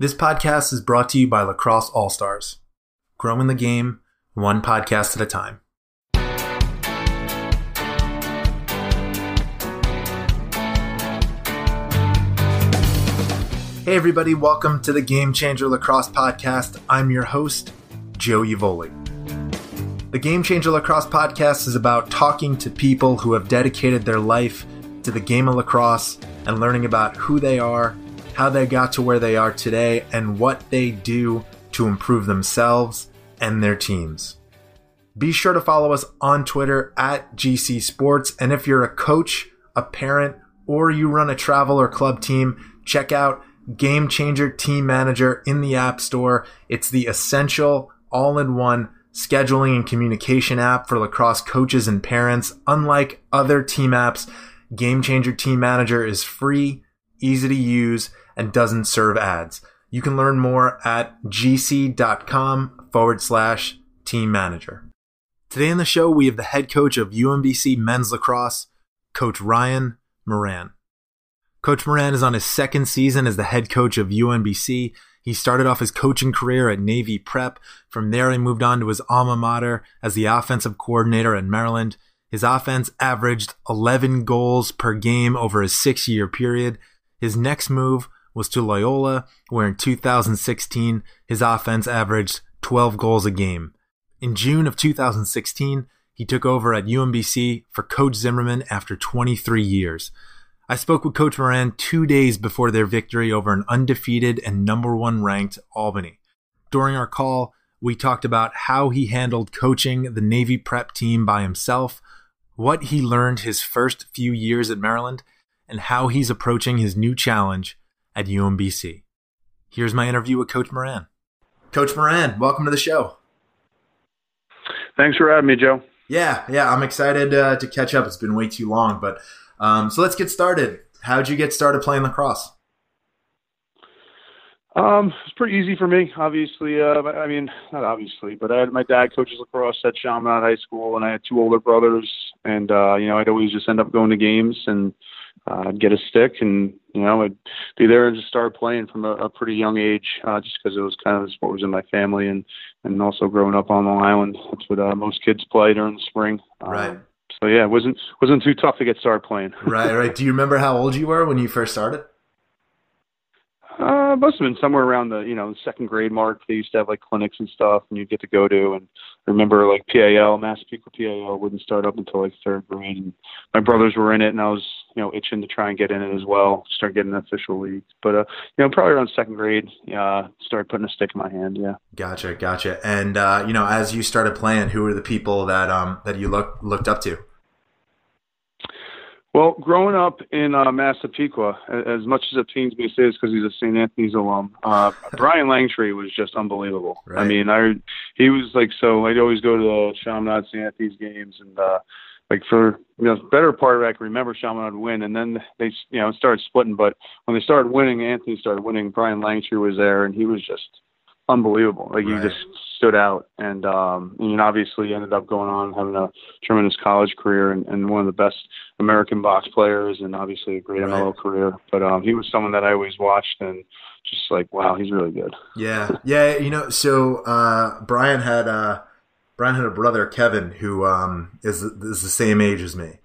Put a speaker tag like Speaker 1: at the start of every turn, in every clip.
Speaker 1: This podcast is brought to you by Lacrosse All Stars, growing the game one podcast at a time. Hey, everybody, welcome to the Game Changer Lacrosse Podcast. I'm your host, Joe Evoli. The Game Changer Lacrosse Podcast is about talking to people who have dedicated their life to the game of lacrosse and learning about who they are how they got to where they are today, and what they do to improve themselves and their teams. Be sure to follow us on Twitter at GC Sports. And if you're a coach, a parent, or you run a travel or club team, check out Game Changer Team Manager in the App Store. It's the essential all in one scheduling and communication app for lacrosse coaches and parents. Unlike other team apps, Game Changer Team Manager is free, easy to use, and doesn't serve ads. You can learn more at gc.com forward slash team manager. Today on the show, we have the head coach of UMBC men's lacrosse, Coach Ryan Moran. Coach Moran is on his second season as the head coach of UMBC. He started off his coaching career at Navy Prep. From there, he moved on to his alma mater as the offensive coordinator at Maryland. His offense averaged 11 goals per game over a six year period. His next move was to Loyola, where in 2016 his offense averaged 12 goals a game. In June of 2016, he took over at UMBC for Coach Zimmerman after 23 years. I spoke with Coach Moran two days before their victory over an undefeated and number one ranked Albany. During our call, we talked about how he handled coaching the Navy prep team by himself, what he learned his first few years at Maryland, and how he's approaching his new challenge at UMBC. Here's my interview with Coach Moran. Coach Moran, welcome to the show.
Speaker 2: Thanks for having me, Joe.
Speaker 1: Yeah, yeah, I'm excited uh, to catch up. It's been way too long, but um, so let's get started. How'd you get started playing lacrosse?
Speaker 2: Um, it's pretty easy for me. Obviously, uh, I mean, not obviously, but I had my dad coaches lacrosse at Chaminade High School, and I had two older brothers, and uh, you know, I'd always just end up going to games and uh, I'd get a stick and you know I'd be there and just start playing from a, a pretty young age, uh, just because it was kind of the sport was in my family and and also growing up on Long Island, that's what uh, most kids play during the spring.
Speaker 1: Right.
Speaker 2: Um, so yeah, it wasn't wasn't too tough to get started playing.
Speaker 1: right, right. Do you remember how old you were when you first started?
Speaker 2: Uh, must have been somewhere around the you know second grade mark. They used to have like clinics and stuff, and you'd get to go to. And I remember like PAL, Massapequa PAL, wouldn't start up until like third grade. And my brothers were in it, and I was you know itching to try and get in it as well, start getting official leagues. But uh, you know probably around second grade, uh, started putting a stick in my hand. Yeah.
Speaker 1: Gotcha, gotcha. And uh, you know, as you started playing, who were the people that um that you looked looked up to?
Speaker 2: Well, growing up in uh, Massapequa, as much as it pains me to say this because he's a St. Anthony's alum, uh, Brian Langtry was just unbelievable. Right. I mean, I he was like so. I'd always go to the Chaminade St. Anthony's games, and uh, like for you know, better part of it, I can remember Chaminade win, and then they you know started splitting. But when they started winning, Anthony started winning. Brian Langtry was there, and he was just unbelievable. Like right. he just stood out, and um, and obviously ended up going on having a tremendous college career and, and one of the best American box players, and obviously a great right. MLO career. But um, he was someone that I always watched and just like, wow, he's really good.
Speaker 1: Yeah, yeah. You know, so uh, Brian had uh, Brian had a brother Kevin who um, is is the same age as me.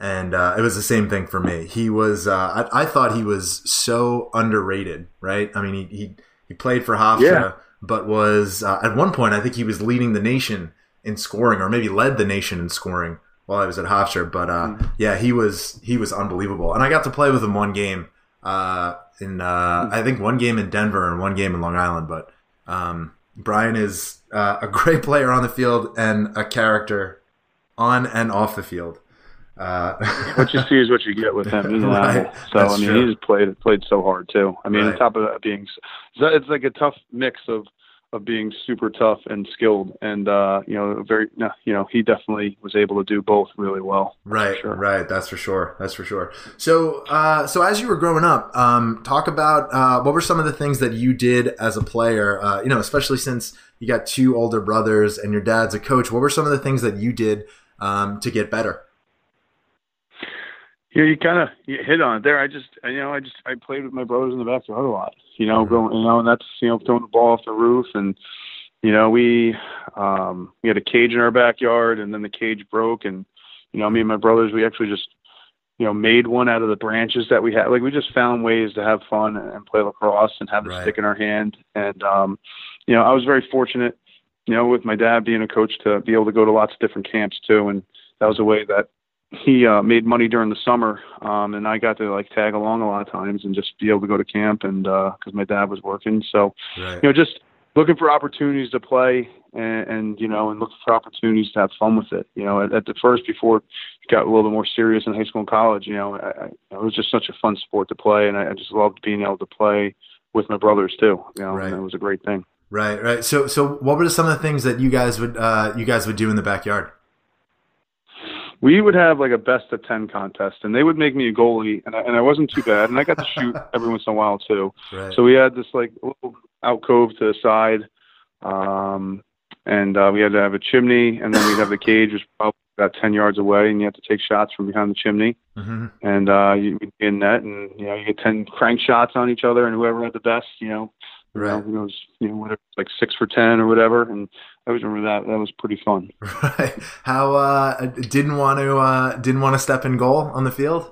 Speaker 1: And uh, it was the same thing for me. He was, uh, I, I, thought he was so underrated, right? I mean, he, he, he played for Hofstra. Yeah but was uh, at one point I think he was leading the nation in scoring, or maybe led the nation in scoring while I was at Hofstra. But uh, mm. yeah, he was he was unbelievable, and I got to play with him one game uh, in uh, I think one game in Denver and one game in Long Island. But um, Brian is uh, a great player on the field and a character on and off the field.
Speaker 2: Uh, what you see is what you get with him. He's right. So That's I mean, true. he's played played so hard too. I mean, right. on top of that being, it's like a tough mix of of being super tough and skilled, and uh, you know, very, you know, he definitely was able to do both really well.
Speaker 1: Right, sure. right. That's for sure. That's for sure. So, uh, so as you were growing up, um, talk about uh, what were some of the things that you did as a player. Uh, you know, especially since you got two older brothers and your dad's a coach. What were some of the things that you did um, to get better?
Speaker 2: You know, you kind of hit on it there. I just, you know, I just I played with my brothers in the backyard a lot. You know, mm-hmm. going, you know, and that's you know throwing the ball off the roof, and you know, we um, we had a cage in our backyard, and then the cage broke, and you know, me and my brothers, we actually just you know made one out of the branches that we had. Like we just found ways to have fun and play lacrosse and have the right. stick in our hand, and um, you know, I was very fortunate, you know, with my dad being a coach to be able to go to lots of different camps too, and that was a way that he uh, made money during the summer, um, and I got to like tag along a lot of times and just be able to go to camp, and because uh, my dad was working, so right. you know, just looking for opportunities to play and, and you know, and looking for opportunities to have fun with it. You know, at, at the first before it got a little bit more serious in high school and college, you know, I, I, it was just such a fun sport to play, and I, I just loved being able to play with my brothers too. You know, right. and it was a great thing.
Speaker 1: Right, right. So, so what were some of the things that you guys would uh, you guys would do in the backyard?
Speaker 2: We would have like a best of 10 contest and they would make me a goalie and I, and I wasn't too bad and I got to shoot every once in a while too. Right. So we had this like little alcove to the side. Um, and uh, we had to have a chimney and then we'd have the cage was probably about 10 yards away and you had to take shots from behind the chimney. Mm-hmm. And uh, you would be in net and, you know, you get 10 crank shots on each other and whoever had the best, you know, Right. You know, it was you know whatever like six for ten or whatever, and I always remember that. That was pretty fun.
Speaker 1: Right. How uh, didn't want to uh, didn't want to step in goal on the field.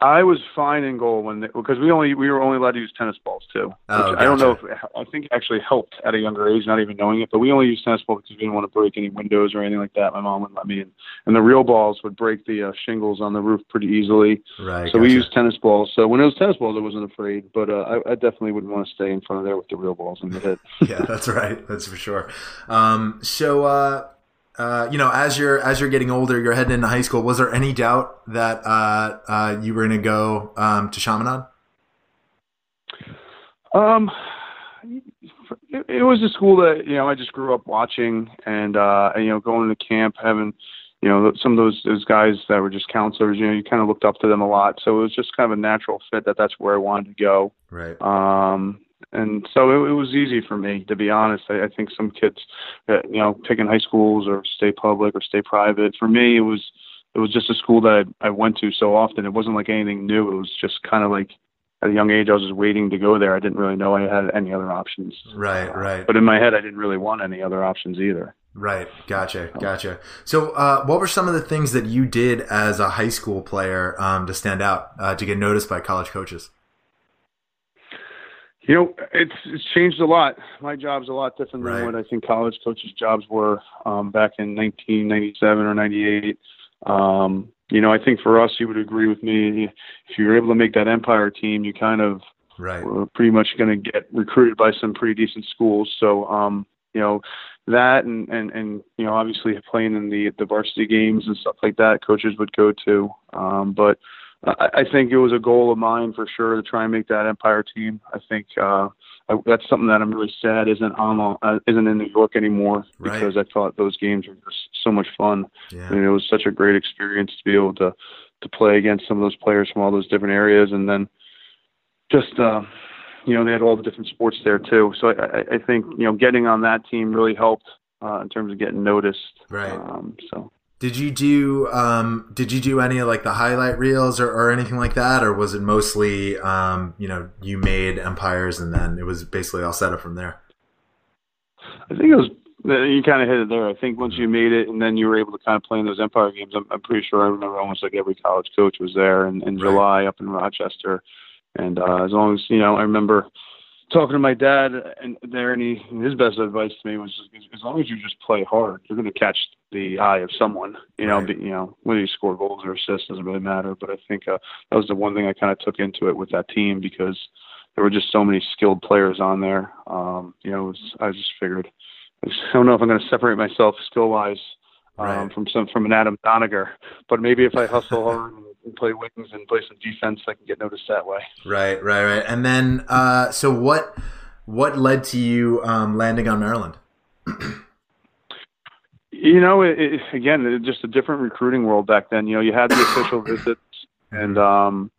Speaker 2: I was fine in goal when they, because we only we were only allowed to use tennis balls too. Oh, gotcha. I don't know if I think it actually helped at a younger age, not even knowing it. But we only used tennis balls because we didn't want to break any windows or anything like that. My mom wouldn't let me in, and the real balls would break the uh, shingles on the roof pretty easily. Right. So gotcha. we used tennis balls. So when it was tennis balls, I wasn't afraid. But uh, I, I definitely wouldn't want to stay in front of there with the real balls in the head.
Speaker 1: yeah, that's right. That's for sure. Um, so. Uh, uh, you know, as you're as you're getting older, you're heading into high school. Was there any doubt that uh, uh, you were going to go um, to Chaminade?
Speaker 2: Um, it, it, was a school that you know I just grew up watching, and uh, you know, going to camp, having you know some of those those guys that were just counselors. You know, you kind of looked up to them a lot, so it was just kind of a natural fit that that's where I wanted to go.
Speaker 1: Right.
Speaker 2: Um, and so it, it was easy for me to be honest. I, I think some kids, uh, you know, picking high schools or stay public or stay private. For me, it was it was just a school that I, I went to so often. It wasn't like anything new. It was just kind of like at a young age, I was just waiting to go there. I didn't really know I had any other options.
Speaker 1: Right, right.
Speaker 2: But in my head, I didn't really want any other options either.
Speaker 1: Right. Gotcha. Gotcha. So, uh, what were some of the things that you did as a high school player um, to stand out, uh, to get noticed by college coaches?
Speaker 2: You know, it's it's changed a lot. My job's a lot different than what I think college coaches' jobs were um, back in 1997 or 98. Um, you know, I think for us, you would agree with me. If you were able to make that Empire team, you kind of
Speaker 1: right.
Speaker 2: were pretty much going to get recruited by some pretty decent schools. So, um, you know, that and, and, and, you know, obviously playing in the, the varsity games and stuff like that, coaches would go to. Um, but I, I think it was a goal of mine for sure to try and make that Empire team. I think uh, I, that's something that I'm really sad isn't on uh, isn't in New York anymore because. I thought those games were just so much fun. Yeah. I mean, it was such a great experience to be able to to play against some of those players from all those different areas, and then just uh, you know they had all the different sports there too. So I, I think you know getting on that team really helped uh, in terms of getting noticed.
Speaker 1: Right.
Speaker 2: Um, so
Speaker 1: did you do um, Did you do any of like the highlight reels or, or anything like that, or was it mostly um, you know you made empires and then it was basically all set up from there?
Speaker 2: I think it was you kind of hit it there. I think once you made it and then you were able to kind of play in those empire games, I'm, I'm pretty sure I remember almost like every college coach was there in, in right. July up in Rochester, and uh, as long as you know, I remember talking to my dad and there, and he, his best advice to me was as long as you just play hard, you're going to catch the eye of someone. You know, right. be, you know whether you score goals or assists doesn't really matter. But I think uh, that was the one thing I kind of took into it with that team because there were just so many skilled players on there. Um, you know, was, I just figured I don't know if I'm going to separate myself skill wise um, right. from some from an Adam Doniger, but maybe if I hustle hard and play wings and play some defense, I can get noticed that way.
Speaker 1: Right, right, right. And then, uh, so what what led to you um, landing on Maryland?
Speaker 2: you know, it, it, again, it, just a different recruiting world back then. You know, you had the official visits, and um,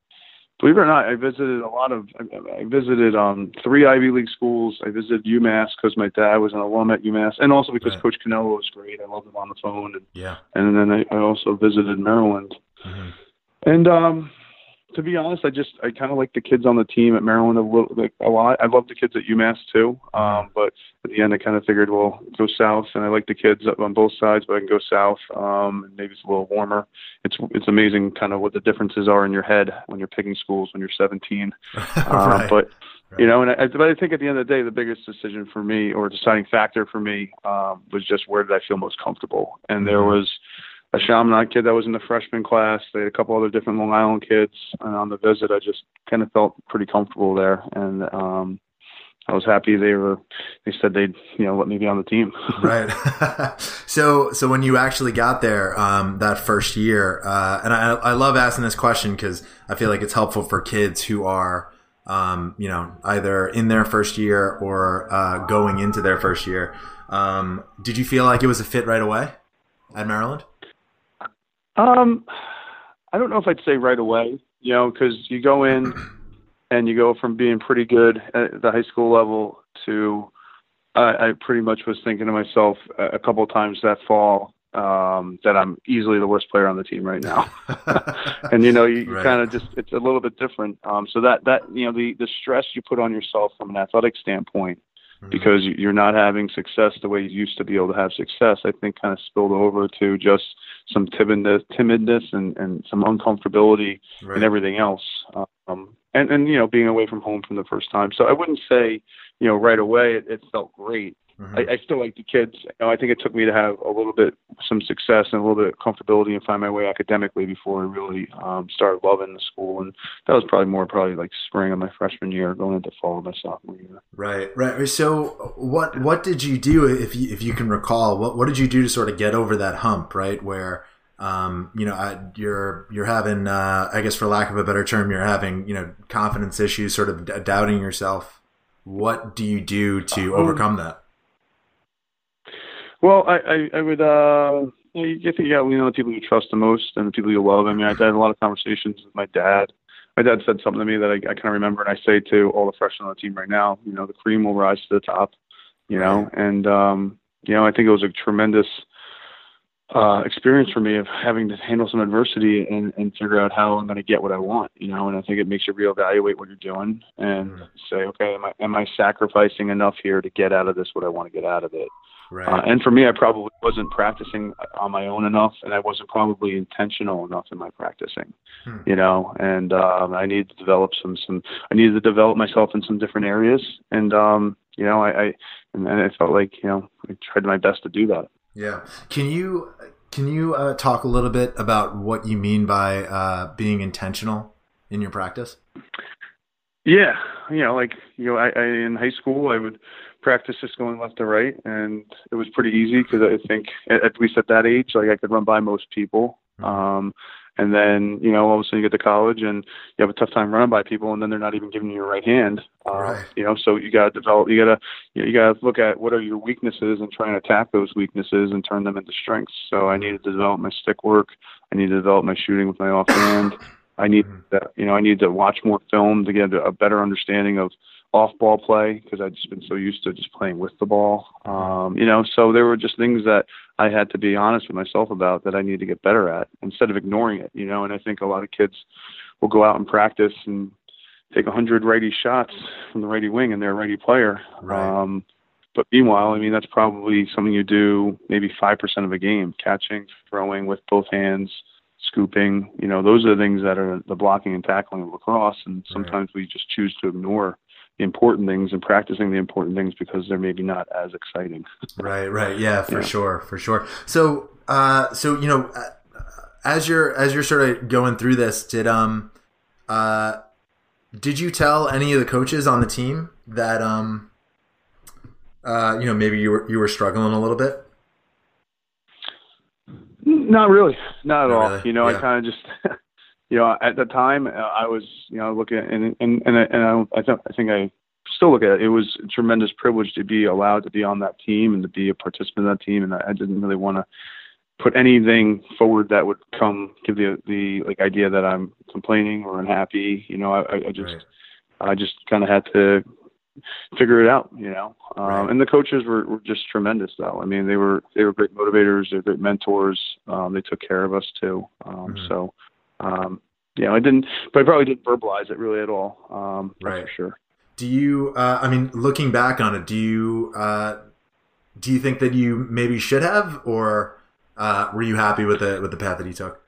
Speaker 2: believe it or not, I visited a lot of. I, I visited um, three Ivy League schools. I visited UMass because my dad was an alum at UMass, and also because right. Coach Cannella was great. I loved him on the phone. And,
Speaker 1: yeah.
Speaker 2: And then I, I also visited Maryland. Mm-hmm. And um, to be honest, I just I kind of like the kids on the team at Maryland a little like a lot. I love the kids at UMass too. Um, but at the end, I kind of figured, well, go south, and I like the kids on both sides, but I can go south. Um, maybe it's a little warmer. It's it's amazing kind of what the differences are in your head when you're picking schools when you're 17.
Speaker 1: right. Uh,
Speaker 2: but you know, and I, but I think at the end of the day, the biggest decision for me or deciding factor for me um, was just where did I feel most comfortable, and there mm-hmm. was a Chaminade kid that was in the freshman class. They had a couple other different Long Island kids, and on the visit, I just kind of felt pretty comfortable there, and um, I was happy they were. They said they'd you know let me be on the team.
Speaker 1: right. so so when you actually got there um, that first year, uh, and I I love asking this question because I feel like it's helpful for kids who are. Um, you know, either in their first year or uh, going into their first year. Um, did you feel like it was a fit right away at Maryland?
Speaker 2: Um, I don't know if I'd say right away, you know, because you go in and you go from being pretty good at the high school level to I, I pretty much was thinking to myself a couple of times that fall um, that I'm easily the worst player on the team right now. and you know, you right. kind of just it's a little bit different. Um, so that that you know the the stress you put on yourself from an athletic standpoint mm-hmm. because you're not having success the way you used to be able to have success, I think kind of spilled over to just some timidness, timidness and, and some uncomfortability right. and everything else. Um, and, and, you know, being away from home from the first time. So I wouldn't say, you know, right away it, it felt great. Mm-hmm. I, I still like the kids. You know, I think it took me to have a little bit some success and a little bit of comfortability and find my way academically before I really um, started loving the school. And that was probably more probably like spring of my freshman year, going into fall of my sophomore year.
Speaker 1: Right, right. So what what did you do if you if you can recall? What what did you do to sort of get over that hump? Right, where um, you know, I, you're you're having, uh, I guess, for lack of a better term, you're having, you know, confidence issues, sort of d- doubting yourself. What do you do to um, overcome that?
Speaker 2: Well, I, I, I would, uh, you get to, yeah, you know, the people you trust the most and the people you love. I mean, I had a lot of conversations with my dad. My dad said something to me that I, I kind of remember, and I say to all the freshmen on the team right now, you know, the cream will rise to the top, you know, and, um, you know, I think it was a tremendous uh, experience for me of having to handle some adversity and, and figure out how I'm going to get what I want, you know, and I think it makes you reevaluate what you're doing and mm. say, okay, am I, am I sacrificing enough here to get out of this what I want to get out of it? Right. Uh, and for me, I probably wasn't practicing on my own enough, and I wasn't probably intentional enough in my practicing, hmm. you know. And um, I needed to develop some some. I needed to develop myself in some different areas, and um, you know, I, I and, and I felt like you know I tried my best to do that.
Speaker 1: Yeah. Can you can you uh, talk a little bit about what you mean by uh, being intentional in your practice?
Speaker 2: Yeah, you know, like you know, I, I in high school I would practice just going left to right, and it was pretty easy because I think at, least at that age, like I could run by most people. Mm-hmm. Um, and then you know all of a sudden you get to college and you have a tough time running by people, and then they're not even giving you your right hand. Uh, right. You know, so you got to develop. You got to you, know, you got to look at what are your weaknesses and try and attack those weaknesses and turn them into strengths. So I needed to develop my stick work. I needed to develop my shooting with my offhand. I need mm-hmm. to, you know I need to watch more film to get a better understanding of off ball play because I'd just been so used to just playing with the ball. Um, you know, so there were just things that I had to be honest with myself about that I need to get better at instead of ignoring it, you know, and I think a lot of kids will go out and practice and take a hundred righty shots from the righty wing and they're a righty player. Right. Um, but meanwhile, I mean, that's probably something you do maybe 5% of a game, catching, throwing with both hands, scooping, you know, those are the things that are the blocking and tackling of lacrosse. And sometimes right. we just choose to ignore the important things and practicing the important things because they're maybe not as exciting.
Speaker 1: right, right, yeah, for yeah. sure, for sure. So, uh, so you know, uh, as you're as you're sort of going through this, did um, uh, did you tell any of the coaches on the team that um, uh, you know, maybe you were you were struggling a little bit?
Speaker 2: Not really, not at not all. Really. You know, yeah. I kind of just you know, at the time uh, I was, you know, looking at, and and and, I, and I, I, th- I think I still look at it. It was a tremendous privilege to be allowed to be on that team and to be a participant in that team. And I didn't really want to put anything forward that would come give the the like idea that I'm complaining or unhappy. You know, I, I just right. I just kind of had to figure it out. You know, um, right. and the coaches were, were just tremendous though. I mean, they were they were great motivators. They're great mentors. Um, they took care of us too. Um, mm-hmm. So um, you know, I didn't, but I probably didn't verbalize it really at all. Um, right. for sure.
Speaker 1: Do you, uh, I mean, looking back on it, do you, uh, do you think that you maybe should have, or uh, were you happy with the with the path that you took?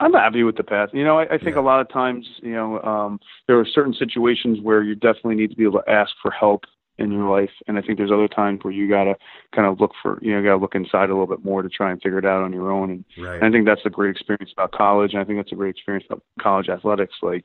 Speaker 2: I'm happy with the path. You know, I, I think yeah. a lot of times, you know, um, there are certain situations where you definitely need to be able to ask for help in your life, and I think there's other times where you gotta kind of look for, you know, gotta look inside a little bit more to try and figure it out on your own. And, right. and I think that's a great experience about college, and I think that's a great experience about college athletics. Like,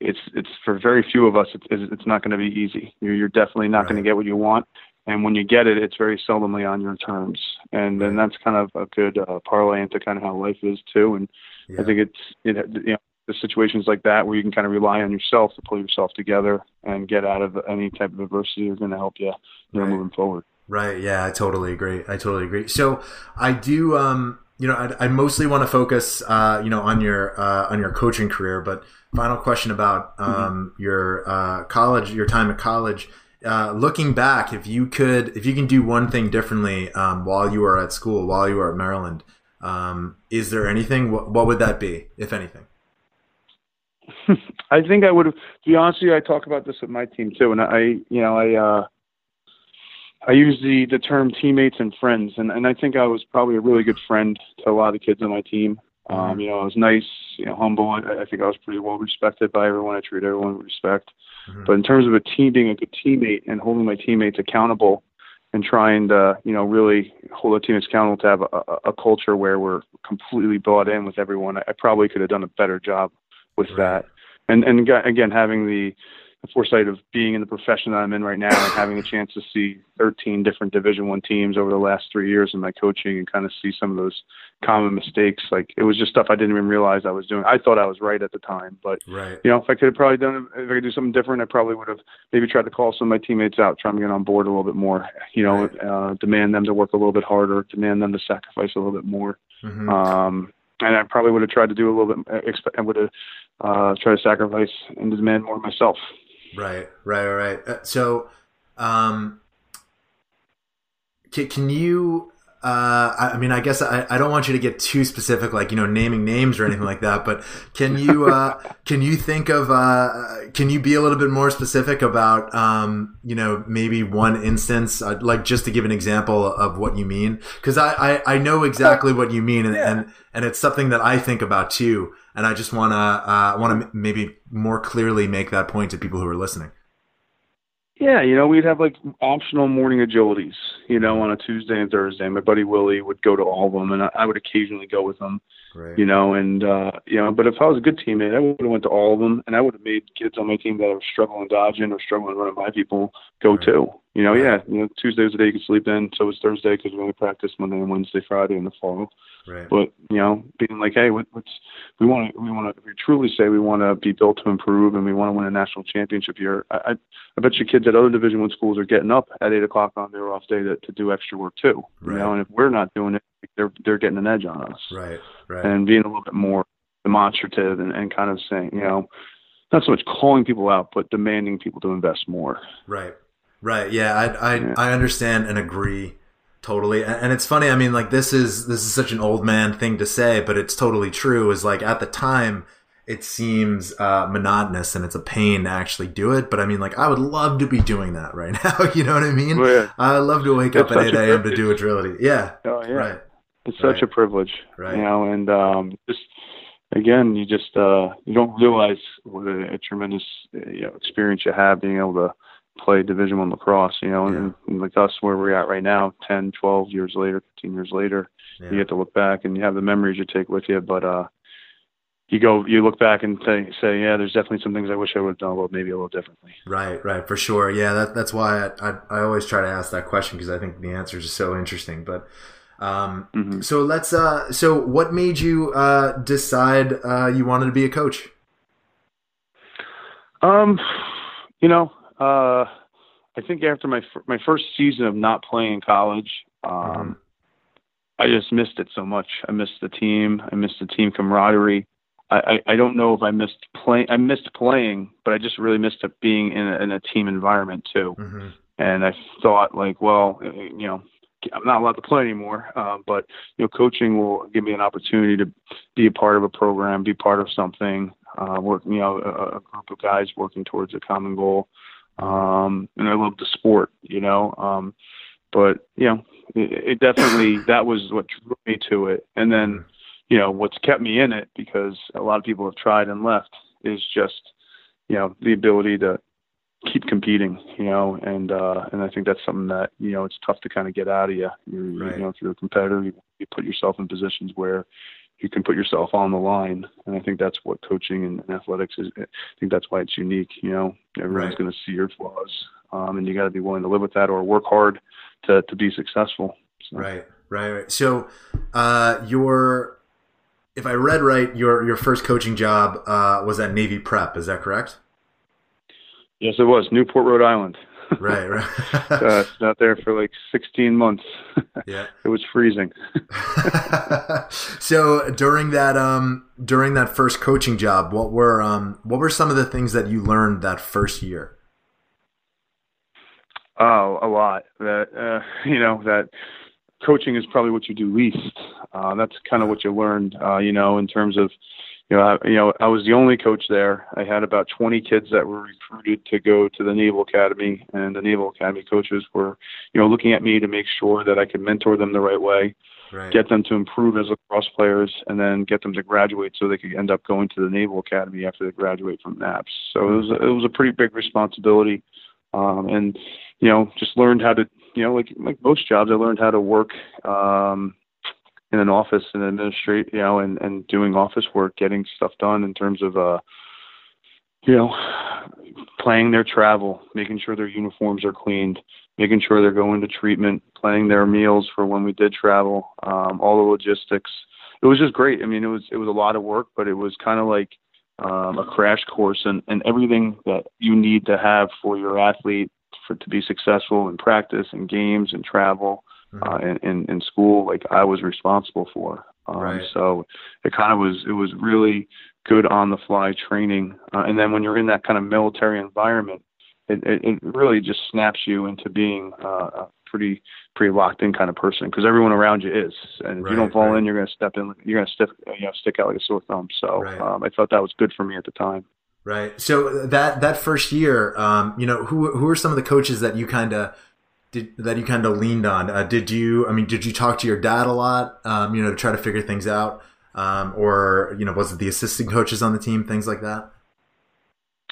Speaker 2: it's it's for very few of us, it's it's not going to be easy. You're, you're definitely not right. going to get what you want, and when you get it, it's very seldomly on your terms, and then that's kind of a good uh, parlay into kind of how life is too. And yeah. I think it's it, you know the situations like that where you can kind of rely on yourself to pull yourself together and get out of any type of adversity is going to help you, you know, moving forward.
Speaker 1: Right. Yeah, I totally agree. I totally agree. So I do. Um, you know, I, I mostly want to focus, uh, you know, on your uh, on your coaching career. But final question about mm-hmm. um, mm-hmm. your uh, college, your time at college. Uh, looking back, if you could, if you can do one thing differently um, while you were at school, while you were at Maryland, um, is there anything? What, what, would that be, if anything?
Speaker 2: I think I would have. To be honest with you, I talk about this with my team too, and I, you know, I, uh, I use the the term teammates and friends, and and I think I was probably a really good friend to a lot of the kids on my team. Um, mm-hmm. you know, I was nice, you know, humble. I, I think I was pretty well respected by everyone. I treated everyone with respect. Mm-hmm. But in terms of a team being a good teammate and holding my teammates accountable and trying to, you know, really hold the teammates accountable to have a, a culture where we're completely bought in with everyone, I, I probably could have done a better job with right. that. And and again, having the the foresight of being in the profession that I'm in right now and having a chance to see 13 different Division One teams over the last three years in my coaching and kind of see some of those common mistakes. Like it was just stuff I didn't even realize I was doing. I thought I was right at the time, but right. you know, if I could have probably done, if I could do something different, I probably would have maybe tried to call some of my teammates out, try to get on board a little bit more. You know, right. uh, demand them to work a little bit harder, demand them to sacrifice a little bit more. Mm-hmm. Um, and I probably would have tried to do a little bit. I would have uh, tried to sacrifice and demand more myself.
Speaker 1: Right, right, right. Uh, so, um, can, can you? Uh, I, I mean, I guess I, I don't want you to get too specific, like you know, naming names or anything like that. But can you uh, can you think of uh, can you be a little bit more specific about um, you know maybe one instance, uh, like just to give an example of what you mean? Because I, I, I know exactly what you mean, and, yeah. and and it's something that I think about too and I just want to uh, want to maybe more clearly make that point to people who are listening.
Speaker 2: Yeah, you know, we'd have like optional morning agilities, you know, on a Tuesday and Thursday. My buddy Willie would go to all of them, and I, I would occasionally go with him, right. you know. And uh, you know, but if I was a good teammate, I would have went to all of them, and I would have made kids on my team that are struggling dodging or struggling running by people go right. too. You know, right. yeah, you know, Tuesday was the day you could sleep in. So was Thursday because we only practice Monday and Wednesday, Friday in the fall. Right. But you know, being like, hey, what, what's we want to we want to we truly say we want to be built to improve and we want to win a national championship here. I, I I bet you kids at other Division One schools are getting up at eight o'clock on their off day to, to do extra work too. Right. You know, and if we're not doing it, they're they're getting an edge on us.
Speaker 1: Right. Right.
Speaker 2: And being a little bit more demonstrative and, and kind of saying, you know, not so much calling people out, but demanding people to invest more.
Speaker 1: Right. Right. Yeah. I I, yeah. I understand and agree totally and it's funny i mean like this is this is such an old man thing to say but it's totally true is like at the time it seems uh, monotonous and it's a pain to actually do it but i mean like i would love to be doing that right now you know what i mean well, yeah. i love to wake it's up at 8 a.m to do a agility yeah
Speaker 2: oh yeah right it's such right. a privilege right you know and um just again you just uh you don't realize what a, a tremendous you know experience you have being able to play Division One lacrosse. You know, yeah. and, and, like us, where we're at right now, 10, 12 years later, 15 years later, yeah. you get to look back and you have the memories you take with you. But uh, you go, you look back and say, say, yeah, there's definitely some things I wish I would have done little, maybe a little differently.
Speaker 1: Right, right, for sure. Yeah, that, that's why I, I, I always try to ask that question because I think the answer is so interesting. But um, mm-hmm. so let's. Uh, so what made you uh, decide uh, you wanted to be a coach?
Speaker 2: Um, you know, uh, I think after my my first season of not playing in college, um, mm-hmm. I just missed it so much. I missed the team. I missed the team camaraderie. I, I, I don't know if I missed playing. I missed playing, but I just really missed being in a, in a team environment too. Mm-hmm. And I thought like, well, you know, I'm not allowed to play anymore. Uh, but you know, coaching will give me an opportunity to be a part of a program, be part of something, uh, work, you know, a, a group of guys working towards a common goal. Um, and I love the sport, you know. Um, but you know, it, it definitely that was what drew me to it. And then, you know, what's kept me in it because a lot of people have tried and left is just, you know, the ability to keep competing, you know, and uh, and I think that's something that you know it's tough to kind of get out of you. You're, right. You know, if you're a competitor, you, you put yourself in positions where you can put yourself on the line, and I think that's what coaching and, and athletics is. I think that's why it's unique. You know, everyone's right. going to see your flaws, um, and you got to be willing to live with that or work hard to to be successful.
Speaker 1: So. Right, right, right. So, uh, your if I read right, your your first coaching job uh, was at Navy Prep. Is that correct?
Speaker 2: Yes, it was Newport, Rhode Island.
Speaker 1: right, right.
Speaker 2: uh, out there for like 16 months.
Speaker 1: yeah,
Speaker 2: it was freezing.
Speaker 1: so during that um during that first coaching job, what were um what were some of the things that you learned that first year?
Speaker 2: Oh, a lot. That uh, you know that coaching is probably what you do least. Uh, that's kind of what you learned. Uh, you know, in terms of you know, I, you know, I was the only coach there. I had about 20 kids that were recruited to go to the Naval Academy, and the Naval Academy coaches were, you know, looking at me to make sure that I could mentor them the right way, right. get them to improve as lacrosse players, and then get them to graduate so they could end up going to the Naval Academy after they graduate from NAPS. So it was it was a pretty big responsibility, um, and you know, just learned how to, you know, like like most jobs, I learned how to work. Um, in an office and administrate, you know, and, and doing office work, getting stuff done in terms of, uh, you know, planning their travel, making sure their uniforms are cleaned, making sure they're going to treatment, planning their meals for when we did travel, um, all the logistics. It was just great. I mean, it was it was a lot of work, but it was kind of like um, a crash course and, and everything that you need to have for your athlete for to be successful in practice and games and travel. Uh, in, in, school like I was responsible for. Um, right. So it kind of was it was really good on the fly training, uh, and then when you're in that kind of military environment, it, it, it really just snaps you into being uh, a pretty pretty locked in kind of person because everyone around you is, and if right, you don't fall right. in, you're going to step in, you're going to stick you know stick out like a sore thumb. So um, I thought that was good for me at the time.
Speaker 1: Right. So that that first year, um, you know, who who are some of the coaches that you kind of did, that you kind of leaned on? Uh, did you, I mean, did you talk to your dad a lot, um, you know, to try to figure things out? Um, or, you know, was it the assistant coaches on the team, things like that?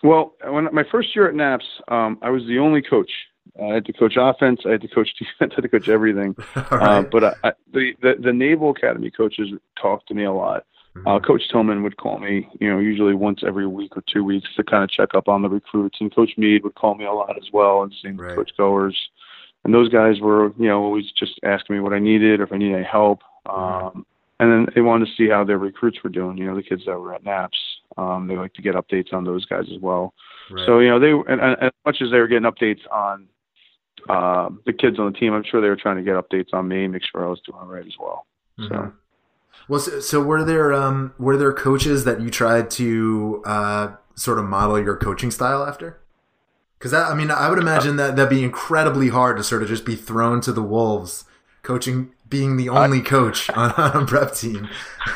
Speaker 2: Well, when my first year at NAPS, um, I was the only coach. I had to coach offense. I had to coach defense. I had to coach everything. right. uh, but I, I, the, the the Naval Academy coaches talked to me a lot. Mm-hmm. Uh, coach Tillman would call me, you know, usually once every week or two weeks to kind of check up on the recruits, and Coach Meade would call me a lot as well, and seeing right. Coach Goers and those guys were you know always just asking me what I needed or if I needed any help. Um, and then they wanted to see how their recruits were doing. You know, the kids that were at Naps, um, they like to get updates on those guys as well. Right. So you know, they and, and as much as they were getting updates on uh, the kids on the team, I'm sure they were trying to get updates on me, make sure I was doing all right as well. Mm-hmm. So.
Speaker 1: Well, so, so, were there um, were there coaches that you tried to uh, sort of model your coaching style after? Because I mean, I would imagine that that'd be incredibly hard to sort of just be thrown to the wolves, coaching, being the only I, coach on, on, a prep team.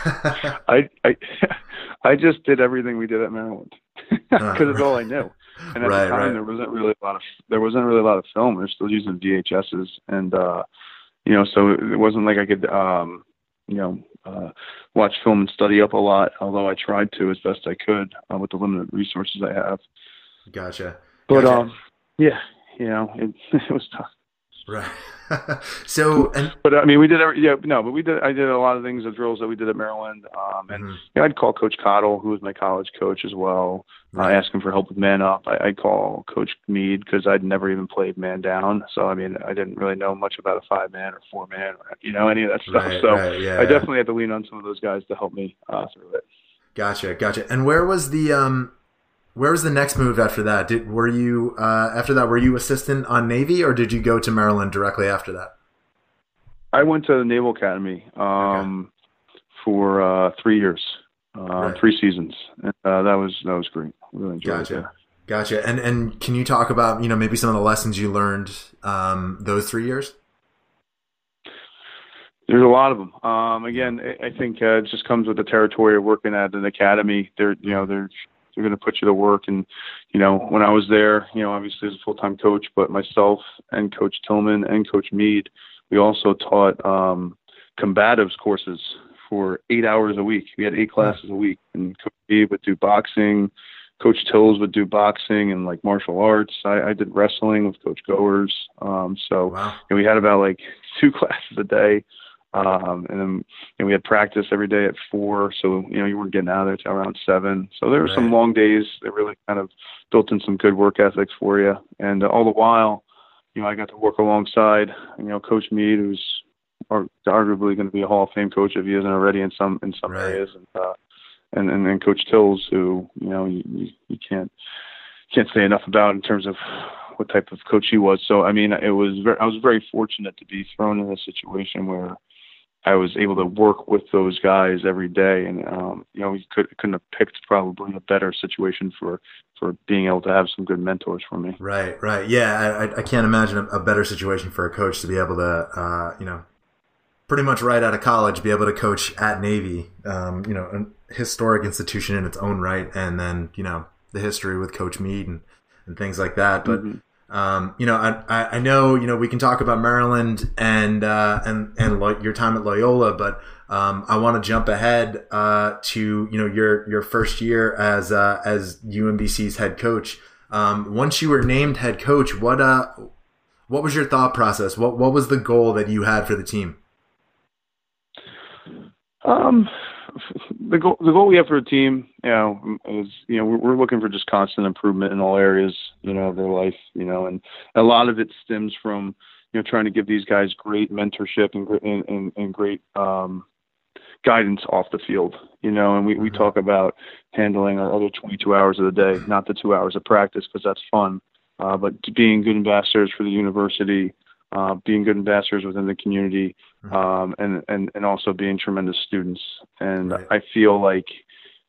Speaker 2: I, I, I just did everything we did at Maryland because uh, it's all I knew. And at right, the time, right. there wasn't really a lot of there wasn't really a lot of film. They're still using VHSs, and uh, you know, so it wasn't like I could, um, you know, uh, watch film and study up a lot. Although I tried to as best I could uh, with the limited resources I have.
Speaker 1: Gotcha.
Speaker 2: But gotcha. um, yeah, you know, it, it was tough.
Speaker 1: Right. so, and,
Speaker 2: but I mean, we did every, yeah, no, but we did. I did a lot of things, the drills that we did at Maryland, um, and mm-hmm. I'd call Coach Cottle, who was my college coach as well. Right. Uh, asked him for help with man up. I, I'd call Coach Meade because I'd never even played man down, so I mean, I didn't really know much about a five man or four man, or, you know, any of that stuff. Right, so right, yeah, I definitely had to lean on some of those guys to help me uh, through it.
Speaker 1: Gotcha, gotcha. And where was the um where was the next move after that? Did were you uh, after that? Were you assistant on Navy, or did you go to Maryland directly after that?
Speaker 2: I went to the Naval Academy um, okay. for uh, three years, uh, right. three seasons. And, uh, that was that was great. really enjoyed
Speaker 1: gotcha.
Speaker 2: it.
Speaker 1: Gotcha. And and can you talk about you know maybe some of the lessons you learned um, those three years?
Speaker 2: There's a lot of them. Um, again, I think uh, it just comes with the territory of working at an academy. They're, you know, they're they're going to put you to work. And you know, when I was there, you know, obviously as a full time coach, but myself and Coach Tillman and Coach Meade, we also taught um, combatives courses for eight hours a week. We had eight classes a week, and Coach Meade would do boxing. Coach Tills would do boxing and like martial arts. I, I did wrestling with Coach Goers. Um, so
Speaker 1: wow.
Speaker 2: and we had about like two classes a day um, and then and we had practice every day at four, so you know you weren't getting out of there till around seven. So there were right. some long days that really kind of built in some good work ethics for you. And uh, all the while, you know, I got to work alongside you know Coach Meade, who's arguably going to be a Hall of Fame coach if he isn't already in some in some
Speaker 1: right.
Speaker 2: areas, and, uh, and and and Coach Tills, who you know you, you can't can't say enough about in terms of what type of coach he was. So I mean, it was very, I was very fortunate to be thrown in a situation where I was able to work with those guys every day, and um, you know, we could couldn't have picked probably a better situation for for being able to have some good mentors for me.
Speaker 1: Right, right, yeah. I, I can't imagine a, better situation for a coach to be able to, uh, you know, pretty much right out of college, be able to coach at Navy, um, you know, a historic institution in its own right, and then you know the history with Coach Meade and and things like that. But mm-hmm. Um, you know, I, I know, you know, we can talk about Maryland and, uh, and, and lo- your time at Loyola, but, um, I want to jump ahead, uh, to, you know, your, your first year as, uh, as UMBC's head coach. Um, once you were named head coach, what, uh, what was your thought process? What, what was the goal that you had for the team?
Speaker 2: Um, the goal the goal we have for a team, you know, is you know we're, we're looking for just constant improvement in all areas, you know, of their life, you know, and a lot of it stems from you know trying to give these guys great mentorship and and and, and great um, guidance off the field, you know, and we we mm-hmm. talk about handling our other 22 hours of the day, not the two hours of practice because that's fun, uh, but being good ambassadors for the university uh, being good ambassadors within the community. Um, and, and, and also being tremendous students. And right. I feel like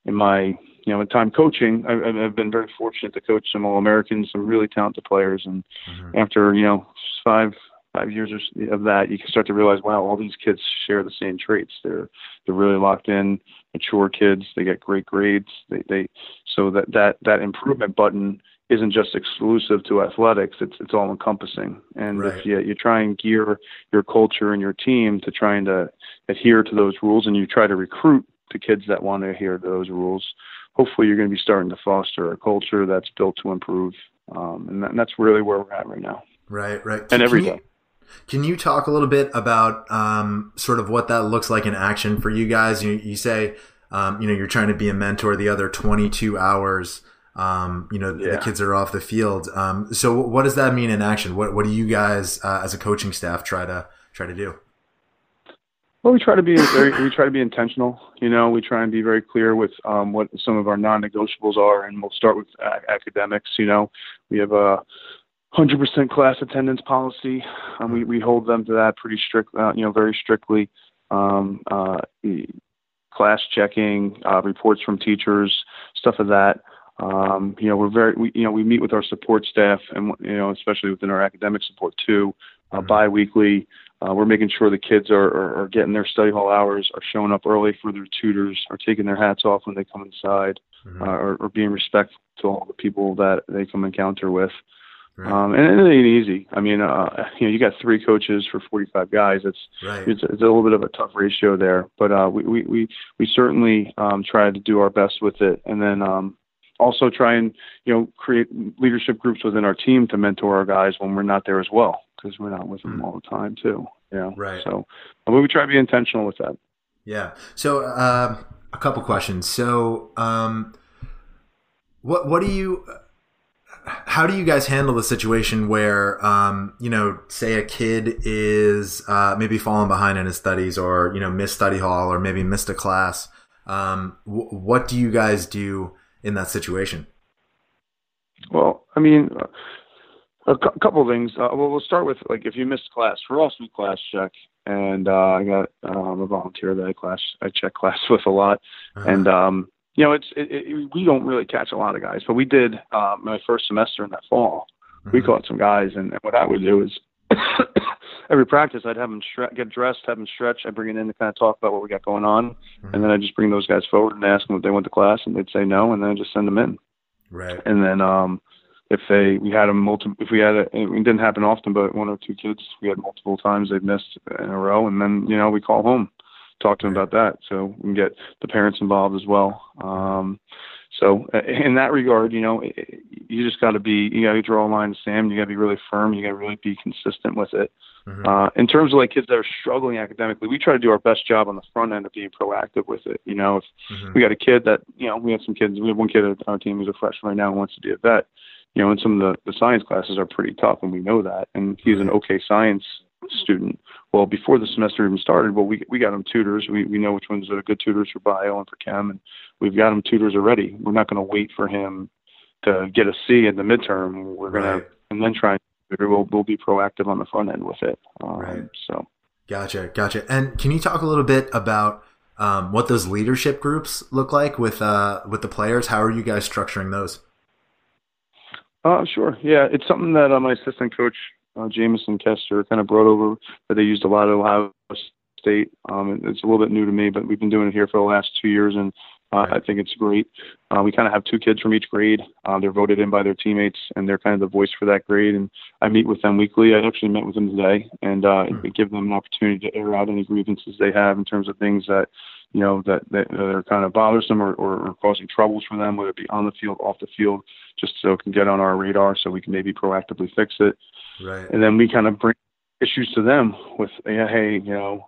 Speaker 2: in my, you know, time coaching, I've, I've been very fortunate to coach some All Americans, some really talented players. And mm-hmm. after, you know, five, five years of that, you can start to realize, wow, all these kids share the same traits. They're, they're really locked in, mature kids. They get great grades. They, they, so that, that, that improvement button isn't just exclusive to athletics. It's it's all encompassing. And
Speaker 1: right.
Speaker 2: if you you try and gear your culture and your team to trying to adhere to those rules, and you try to recruit the kids that want to adhere to those rules, hopefully you're going to be starting to foster a culture that's built to improve. Um, and, that, and, that's really where we're at right now.
Speaker 1: Right, right.
Speaker 2: And every day.
Speaker 1: Can you talk a little bit about um, sort of what that looks like in action for you guys? You, you say, um, you know, you're trying to be a mentor the other 22 hours um, you know, yeah. the kids are off the field. Um, so what does that mean in action? What, what do you guys, uh, as a coaching staff try to, try to do?
Speaker 2: Well, we try to be very, we try to be intentional. You know, we try and be very clear with um, what some of our non-negotiables are, and we'll start with academics. You know, we have a 100% class attendance policy. Um, we we hold them to that pretty strict, uh, you know, very strictly. Um, uh, class checking, uh, reports from teachers, stuff of that. Um, you know, we're very, we, you know, we meet with our support staff and, you know, especially within our academic support too, uh, mm-hmm. biweekly. Uh, we're making sure the kids are, are, are getting their study hall hours, are showing up early for their tutors, are taking their hats off when they come inside, mm-hmm. uh, or, or being respectful to all the people that they come encounter with. Right. Um, and it ain't easy. I mean, uh, you know, you got three coaches for 45 guys. It's,
Speaker 1: right.
Speaker 2: it's, it's a little bit of a tough ratio there, but, uh, we, we, we, we certainly, um, try to do our best with it. And then, um, also try and you know create leadership groups within our team to mentor our guys when we're not there as well because we're not with them mm. all the time too. Yeah.
Speaker 1: Right.
Speaker 2: So, but we try to be intentional with that.
Speaker 1: Yeah. So, uh, a couple questions. So, um, what what do you? How do you guys handle the situation where, um, you know, say a kid is uh, maybe falling behind in his studies, or you know, missed study hall, or maybe missed a class? Um, w- what do you guys do? In that situation?
Speaker 2: Well, I mean, uh, a cu- couple of things. Uh, well, we'll start with like if you missed class, for us we class check, and uh, I got um, a volunteer that I class I check class with a lot, uh-huh. and um, you know it's it, it, we don't really catch a lot of guys, but we did um, my first semester in that fall. Mm-hmm. We caught some guys, and what I would do is every practice, I'd have them stre- get dressed, have them stretch. I bring it in to kind of talk about what we got going on, mm-hmm. and then I just bring those guys forward and ask them if they went to class, and they'd say no, and then I just send them in.
Speaker 1: Right.
Speaker 2: And then um, if they we had them multiple, if we had a, it didn't happen often, but one or two kids we had multiple times they'd missed in a row, and then you know we call home, talk to them about that, so we can get the parents involved as well. Um, so in that regard, you know, you just got to be, you got to draw a line sand. You got to be really firm. You got to really be consistent with it. Mm-hmm. Uh, in terms of like kids that are struggling academically, we try to do our best job on the front end of being proactive with it. You know, if mm-hmm. we got a kid that, you know, we have some kids, we have one kid on our team who's a freshman right now and wants to be a vet. You know, and some of the, the science classes are pretty tough, and we know that. And he's an okay science student. Well, before the semester even started, well, we we got him tutors. We we know which ones are good tutors for bio and for chem, and we've got him tutors already. We're not going to wait for him to get a C in the midterm. We're gonna and then try. We'll we'll be proactive on the front end with it. Um, right. So.
Speaker 1: Gotcha, gotcha. And can you talk a little bit about um, what those leadership groups look like with uh, with the players? How are you guys structuring those?
Speaker 2: Uh, sure. Yeah, it's something that uh, my assistant coach uh, Jameson Kester kind of brought over that they used a lot of Ohio State. Um, it's a little bit new to me, but we've been doing it here for the last two years, and uh, I think it's great. Uh, we kind of have two kids from each grade. Uh, they're voted in by their teammates, and they're kind of the voice for that grade. And I meet with them weekly. I actually met with them today, and uh, mm-hmm. give them an opportunity to air out any grievances they have in terms of things that you know that that, that are kind of bothersome or, or, or causing troubles for them, whether it be on the field, off the field, just so it can get on our radar, so we can maybe proactively fix it.
Speaker 1: Right.
Speaker 2: And then we kind of bring issues to them with, yeah, hey, you know,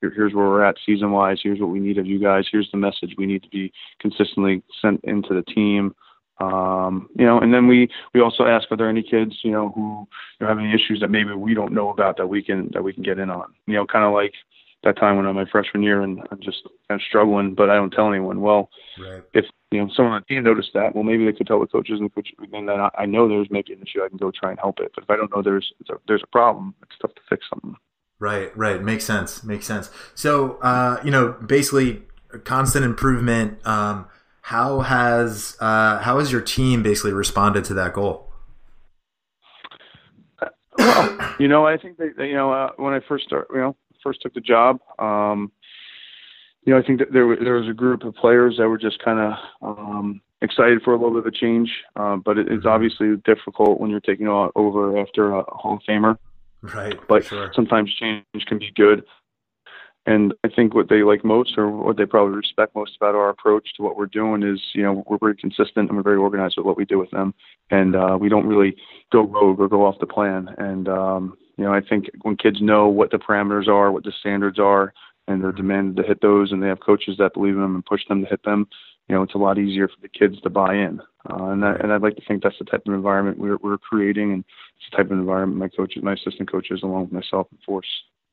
Speaker 2: here, here's where we're at season wise. Here's what we need of you guys. Here's the message we need to be consistently sent into the team. Um, you know, and then we we also ask, are there any kids, you know, who you know, have any issues that maybe we don't know about that we can that we can get in on. You know, kind of like that time when I'm my freshman year and I'm just kind of struggling, but I don't tell anyone. Well, right. if you know someone on the team noticed that, well, maybe they could tell the coaches and coach, and then I, I know there's maybe an issue. I can go try and help it. But if I don't know there's a, there's a problem, it's tough to fix something.
Speaker 1: Right, right, makes sense, makes sense. So, uh, you know, basically, constant improvement. Um, how has uh, how has your team basically responded to that goal?
Speaker 2: Well, you know, I think that you know uh, when I first start, you know, first took the job, um, you know, I think that there there was a group of players that were just kind of um, excited for a little bit of a change, uh, but it, it's mm-hmm. obviously difficult when you're taking over after a Hall of Famer.
Speaker 1: Right.
Speaker 2: But
Speaker 1: sure.
Speaker 2: sometimes change can be good. And I think what they like most, or what they probably respect most about our approach to what we're doing, is you know we're very consistent and we're very organized with what we do with them, and uh, we don't really go rogue or go off the plan. And um, you know I think when kids know what the parameters are, what the standards are, and they're demanded to hit those, and they have coaches that believe in them and push them to hit them, you know it's a lot easier for the kids to buy in. Uh, and that, and I'd like to think that's the type of environment we're we're creating, and it's the type of environment my coaches, my assistant coaches, along with myself, enforce.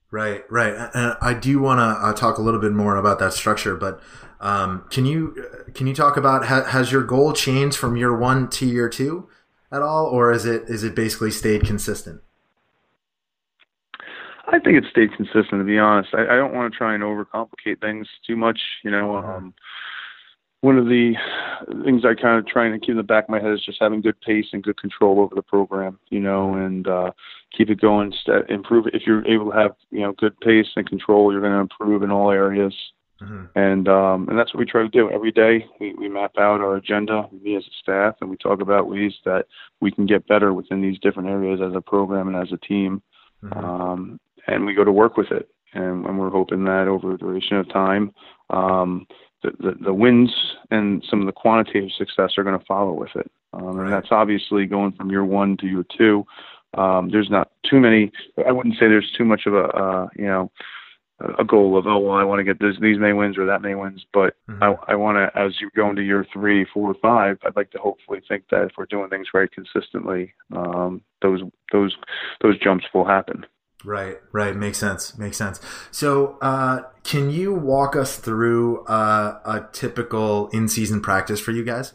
Speaker 1: Right, right. And I do want to uh, talk a little bit more about that structure, but um, can you can you talk about ha- has your goal changed from year one to year two at all, or is it is it basically stayed consistent?
Speaker 2: I think it stayed consistent. To be honest, I, I don't want to try and overcomplicate things too much. You know, uh-huh. um, one of the things I kind of try and keep in the back of my head is just having good pace and good control over the program, you know, and uh, keep it going, st- improve. If you're able to have, you know, good pace and control, you're going to improve in all areas. Mm-hmm. And um, and that's what we try to do every day. We, we map out our agenda, me as a staff, and we talk about ways that we can get better within these different areas as a program and as a team. Mm-hmm. Um, and we go to work with it. And, and we're hoping that over a duration of time, um, the, the, the wins and some of the quantitative success are going to follow with it. Um, and that's obviously going from year one to year two. Um, there's not too many. I wouldn't say there's too much of a uh, you know a goal of oh well I want to get this these many wins or that many wins, but mm-hmm. I, I want to as you go into year three, four, five, I'd like to hopefully think that if we're doing things very consistently, um, those those those jumps will happen.
Speaker 1: Right, right. Makes sense. Makes sense. So, uh, can you walk us through uh, a typical in-season practice for you guys?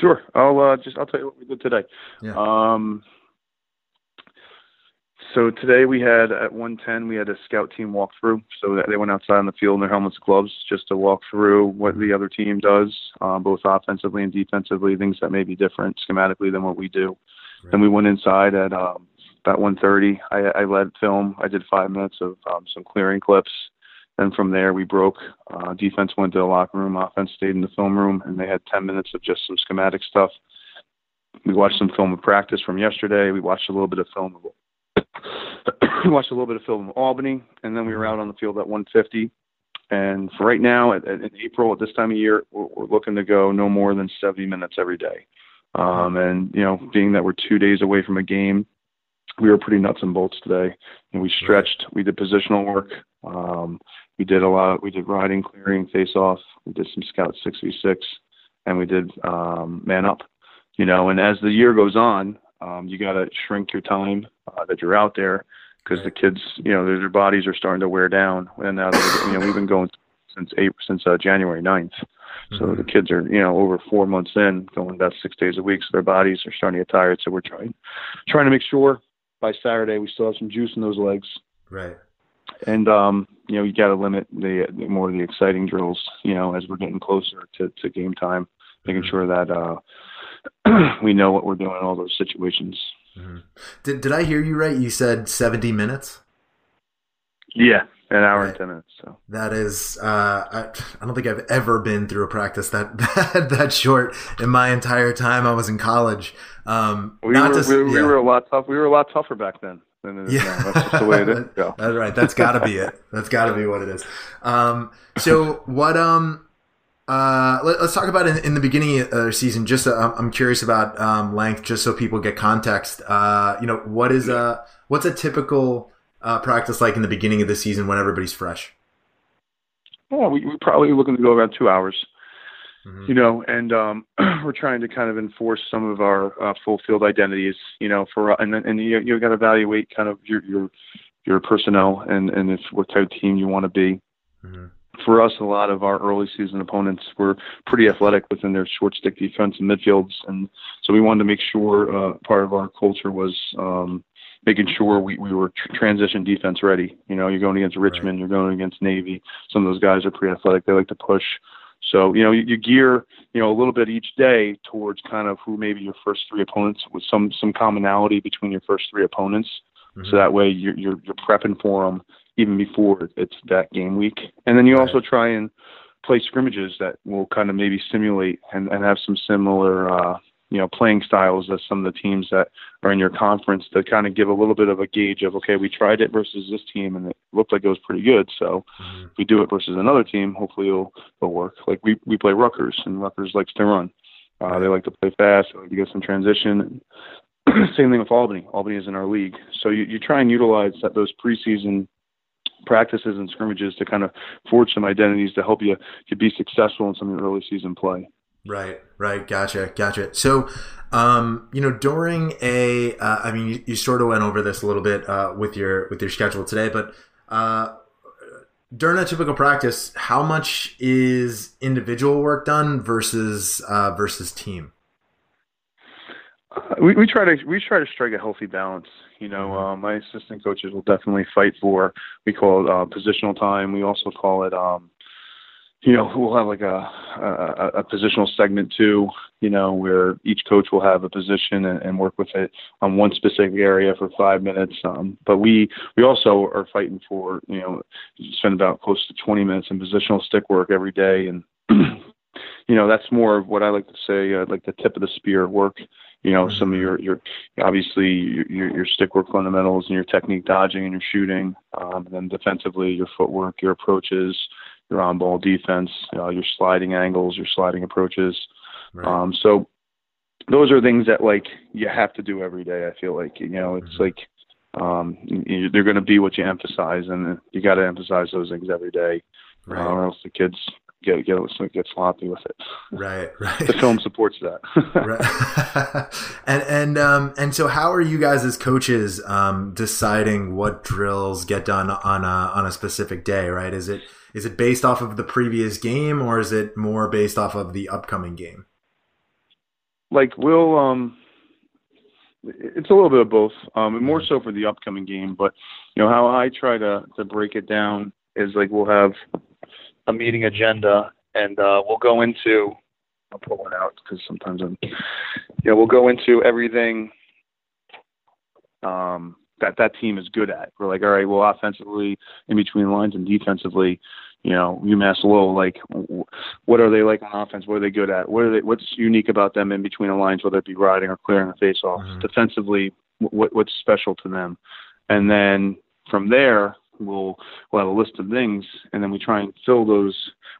Speaker 2: Sure. I'll uh, just I'll tell you what we did today.
Speaker 1: Yeah.
Speaker 2: Um, so today we had at 110 we had a scout team walk through. So they went outside on the field in their helmets and gloves just to walk through what the other team does, um, both offensively and defensively, things that may be different schematically than what we do. Right. And we went inside at um, about 1:30. I, I led film. I did five minutes of um, some clearing clips. Then from there we broke. Uh, defense went to the locker room. Offense stayed in the film room, and they had 10 minutes of just some schematic stuff. We watched some film of practice from yesterday. We watched a little bit of film of we watched a little bit of film of Albany, and then we were out on the field at 150. And for right now, at, at, in April at this time of year, we're, we're looking to go no more than 70 minutes every day. Um, and you know, being that we're two days away from a game, we were pretty nuts and bolts today. And we stretched, we did positional work. Um, we did a lot. We did riding, clearing, face off. We did some scout six v six, and we did um, man up. You know, and as the year goes on, um, you got to shrink your time uh, that you're out there because the kids, you know, their, their bodies are starting to wear down. And now, you know, we've been going since April, since uh, January 9th. So mm-hmm. the kids are, you know, over four months in, going about six days a week. So their bodies are starting to get tired. So we're trying, trying to make sure by Saturday we still have some juice in those legs.
Speaker 1: Right.
Speaker 2: And um, you know, you got to limit the, the more of the exciting drills. You know, as we're getting closer to, to game time, making mm-hmm. sure that uh, we know what we're doing in all those situations.
Speaker 1: Mm-hmm. Did Did I hear you right? You said seventy minutes.
Speaker 2: Yeah, an hour right. and ten minutes. So
Speaker 1: that is, uh, I, I don't think I've ever been through a practice that that, that short in my entire time I was in college. Um,
Speaker 2: we were to, we, yeah. we, were a lot tough. We were a lot tougher back then. Than yeah, now. that's just the way it is.
Speaker 1: That's right. That's got to be it. That's got to be what it is. Um, so what? Um, uh, let, us talk about in, in, the beginning of the season. Just uh, I'm curious about um, length, just so people get context. Uh, you know, what is a what's a typical uh, practice like in the beginning of the season when everybody's fresh?
Speaker 2: Yeah, we, we're probably looking to go around two hours. Mm-hmm. You know, and um, we're trying to kind of enforce some of our uh, full field identities. You know, for and and you you got to evaluate kind of your your your personnel and and if what type of team you want to be. Mm-hmm for us, a lot of our early season opponents were pretty athletic within their short stick defense and midfields, and so we wanted to make sure uh, part of our culture was um, making sure we, we were tr- transition defense ready. You know, you're going against Richmond, right. you're going against Navy. Some of those guys are pretty athletic; they like to push. So you know, you, you gear you know a little bit each day towards kind of who maybe your first three opponents with some some commonality between your first three opponents. Mm-hmm. So that way you're, you're you're prepping for them even before it's that game week. And then you also try and play scrimmages that will kind of maybe simulate and, and have some similar, uh, you know, playing styles as some of the teams that are in your conference to kind of give a little bit of a gauge of, okay, we tried it versus this team and it looked like it was pretty good. So mm-hmm. if we do it versus another team, hopefully it'll, it'll work. Like we, we play Rutgers and Rutgers likes to run. Uh, they like to play fast. They like to get some transition. Same thing with Albany. Albany is in our league. So you, you try and utilize that, those preseason practices and scrimmages to kind of forge some identities to help you to be successful in some of your early season play.
Speaker 1: Right, right, gotcha, gotcha. So, um, you know, during a, uh, I mean, you, you, sort of went over this a little bit uh, with your with your schedule today, but uh, during a typical practice, how much is individual work done versus uh, versus team?
Speaker 2: we, we try to we try to strike a healthy balance. You know, mm-hmm. uh, my assistant coaches will definitely fight for. We call it uh, positional time. We also call it, um, you know, we'll have like a, a, a positional segment too. You know, where each coach will have a position and, and work with it on one specific area for five minutes. Um, but we we also are fighting for you know spend about close to 20 minutes in positional stick work every day and. you know that's more of what I like to say, uh, like the tip of the spear work you know some of your your obviously your your stick work fundamentals and your technique dodging and your shooting um, and then defensively your footwork your approaches your on ball defense uh, your sliding angles your sliding approaches right. um, so those are things that like you have to do every day i feel like you know it's mm-hmm. like um, you, they're going to be what you emphasize and you got to emphasize those things every day right. uh, or else the kids get get get sloppy with it.
Speaker 1: Right, right.
Speaker 2: The film supports that.
Speaker 1: right. and and um and so how are you guys as coaches um deciding what drills get done on a on a specific day? Right? Is it is it based off of the previous game or is it more based off of the upcoming game?
Speaker 2: Like we'll um it's a little bit of both. Um, more so for the upcoming game, but you know how I try to to break it down is like we'll have a meeting agenda, and uh, we'll go into. I'll pull one out because sometimes I'm. Yeah, we'll go into everything. um, that that team is good at. We're like, all right, well, offensively, in between lines, and defensively, you know, UMass Lowell, like, what are they like on offense? What are they good at? What are they? What's unique about them in between the lines, whether it be riding or clearing a face-off? Mm-hmm. Defensively, what what's special to them? And then from there, we'll we'll have a list of things, and then we try and fill those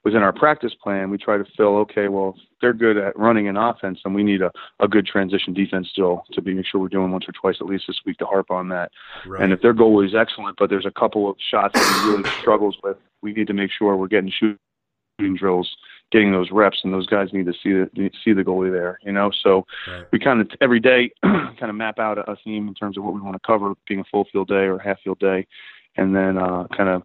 Speaker 2: within our practice plan. We try to fill, okay, well, they're good at running an offense, and we need a, a good transition defense still to be make sure we're doing once or twice at least this week to harp on that. Right. And if their goal is excellent, but there's a couple of shots that he really struggles with, we need to make sure we're getting shooting drills getting those reps, and those guys need to see the see the goalie there. You know, so right. we kind of every day kind of map out a, a theme in terms of what we want to cover, being a full field day or half field day, and then uh, kind of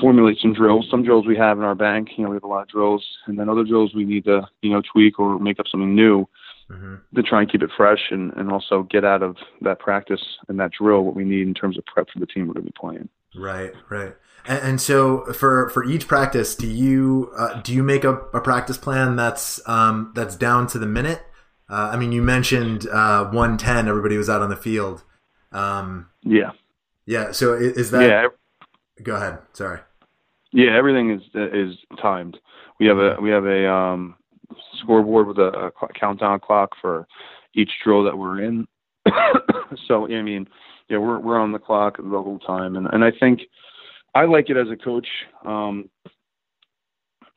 Speaker 2: formulate some drills. Some drills we have in our bank, you know, we have a lot of drills, and then other drills we need to, you know, tweak or make up something new mm-hmm. to try and keep it fresh and, and also get out of that practice and that drill what we need in terms of prep for the team we're going to be playing.
Speaker 1: Right, right. And, and so for for each practice, do you uh, do you make a, a practice plan that's um, that's down to the minute? Uh, I mean, you mentioned uh, 110. Everybody was out on the field. Um,
Speaker 2: yeah.
Speaker 1: Yeah. So is, that? Yeah. Go ahead. Sorry.
Speaker 2: Yeah, everything is is timed. We have a we have a um, scoreboard with a, a countdown clock for each drill that we're in. so I mean, yeah, we're we're on the clock the whole time, and and I think I like it as a coach. Um,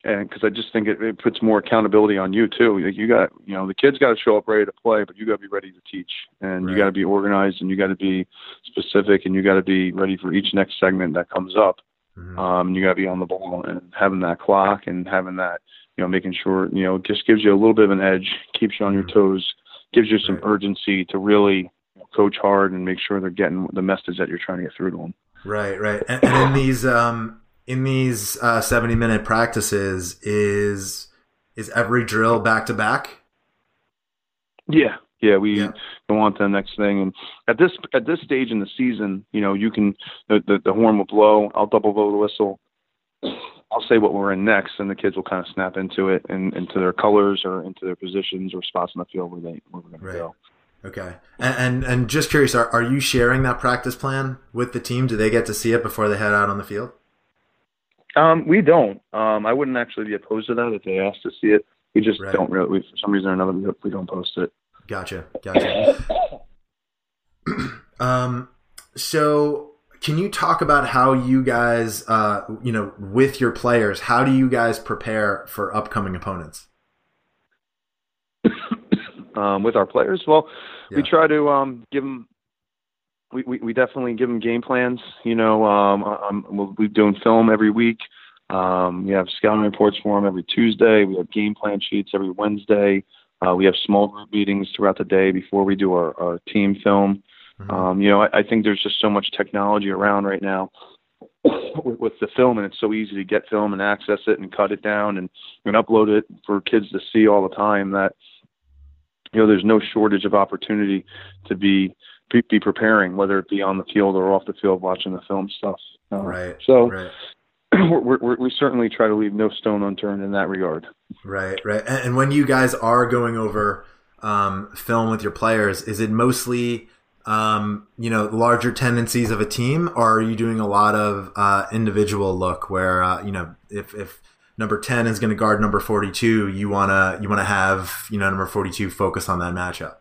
Speaker 2: and because I just think it, it puts more accountability on you too. Like you got, you know, the kids got to show up ready to play, but you got to be ready to teach, and right. you got to be organized, and you got to be specific, and you got to be ready for each next segment that comes up. Mm-hmm. Um, you got to be on the ball and having that clock and having that, you know, making sure, you know, just gives you a little bit of an edge, keeps you on mm-hmm. your toes, gives you some right. urgency to really coach hard and make sure they're getting the message that you're trying to get through to them.
Speaker 1: Right, right. And, and in these um, in these uh, 70 minute practices is is every drill back to back
Speaker 2: yeah yeah we yeah. go on to the next thing and at this at this stage in the season you know you can the, the, the horn will blow i'll double blow the whistle i'll say what we're in next and the kids will kind of snap into it and into their colors or into their positions or spots in the field where they where we're going right. to go
Speaker 1: Okay, and, and, and just curious, are are you sharing that practice plan with the team? Do they get to see it before they head out on the field?
Speaker 2: Um, we don't. Um, I wouldn't actually be opposed to that if they asked to see it. We just right. don't really. We, for some reason or another, we, we don't post it.
Speaker 1: Gotcha. Gotcha. um, so can you talk about how you guys, uh, you know, with your players, how do you guys prepare for upcoming opponents?
Speaker 2: um, with our players, well, yeah. we try to um, give them we, we, we definitely give them game plans. You know, um, um, we'll be doing film every week. Um, we have scouting reports for them every Tuesday. We have game plan sheets every Wednesday. Uh, we have small group meetings throughout the day before we do our, our team film. Mm-hmm. Um, you know, I, I think there's just so much technology around right now with, with the film, and it's so easy to get film and access it and cut it down and, and upload it for kids to see all the time. That you know, there's no shortage of opportunity to be be preparing, whether it be on the field or off the field, watching the film stuff.
Speaker 1: Uh, right.
Speaker 2: So
Speaker 1: right.
Speaker 2: we're, we're, we certainly try to leave no stone unturned in that regard.
Speaker 1: Right. Right. And, and when you guys are going over um, film with your players, is it mostly um, you know larger tendencies of a team, or are you doing a lot of uh, individual look where uh, you know if if number 10 is going to guard number 42 you want to you want to have you know number 42 focus on that matchup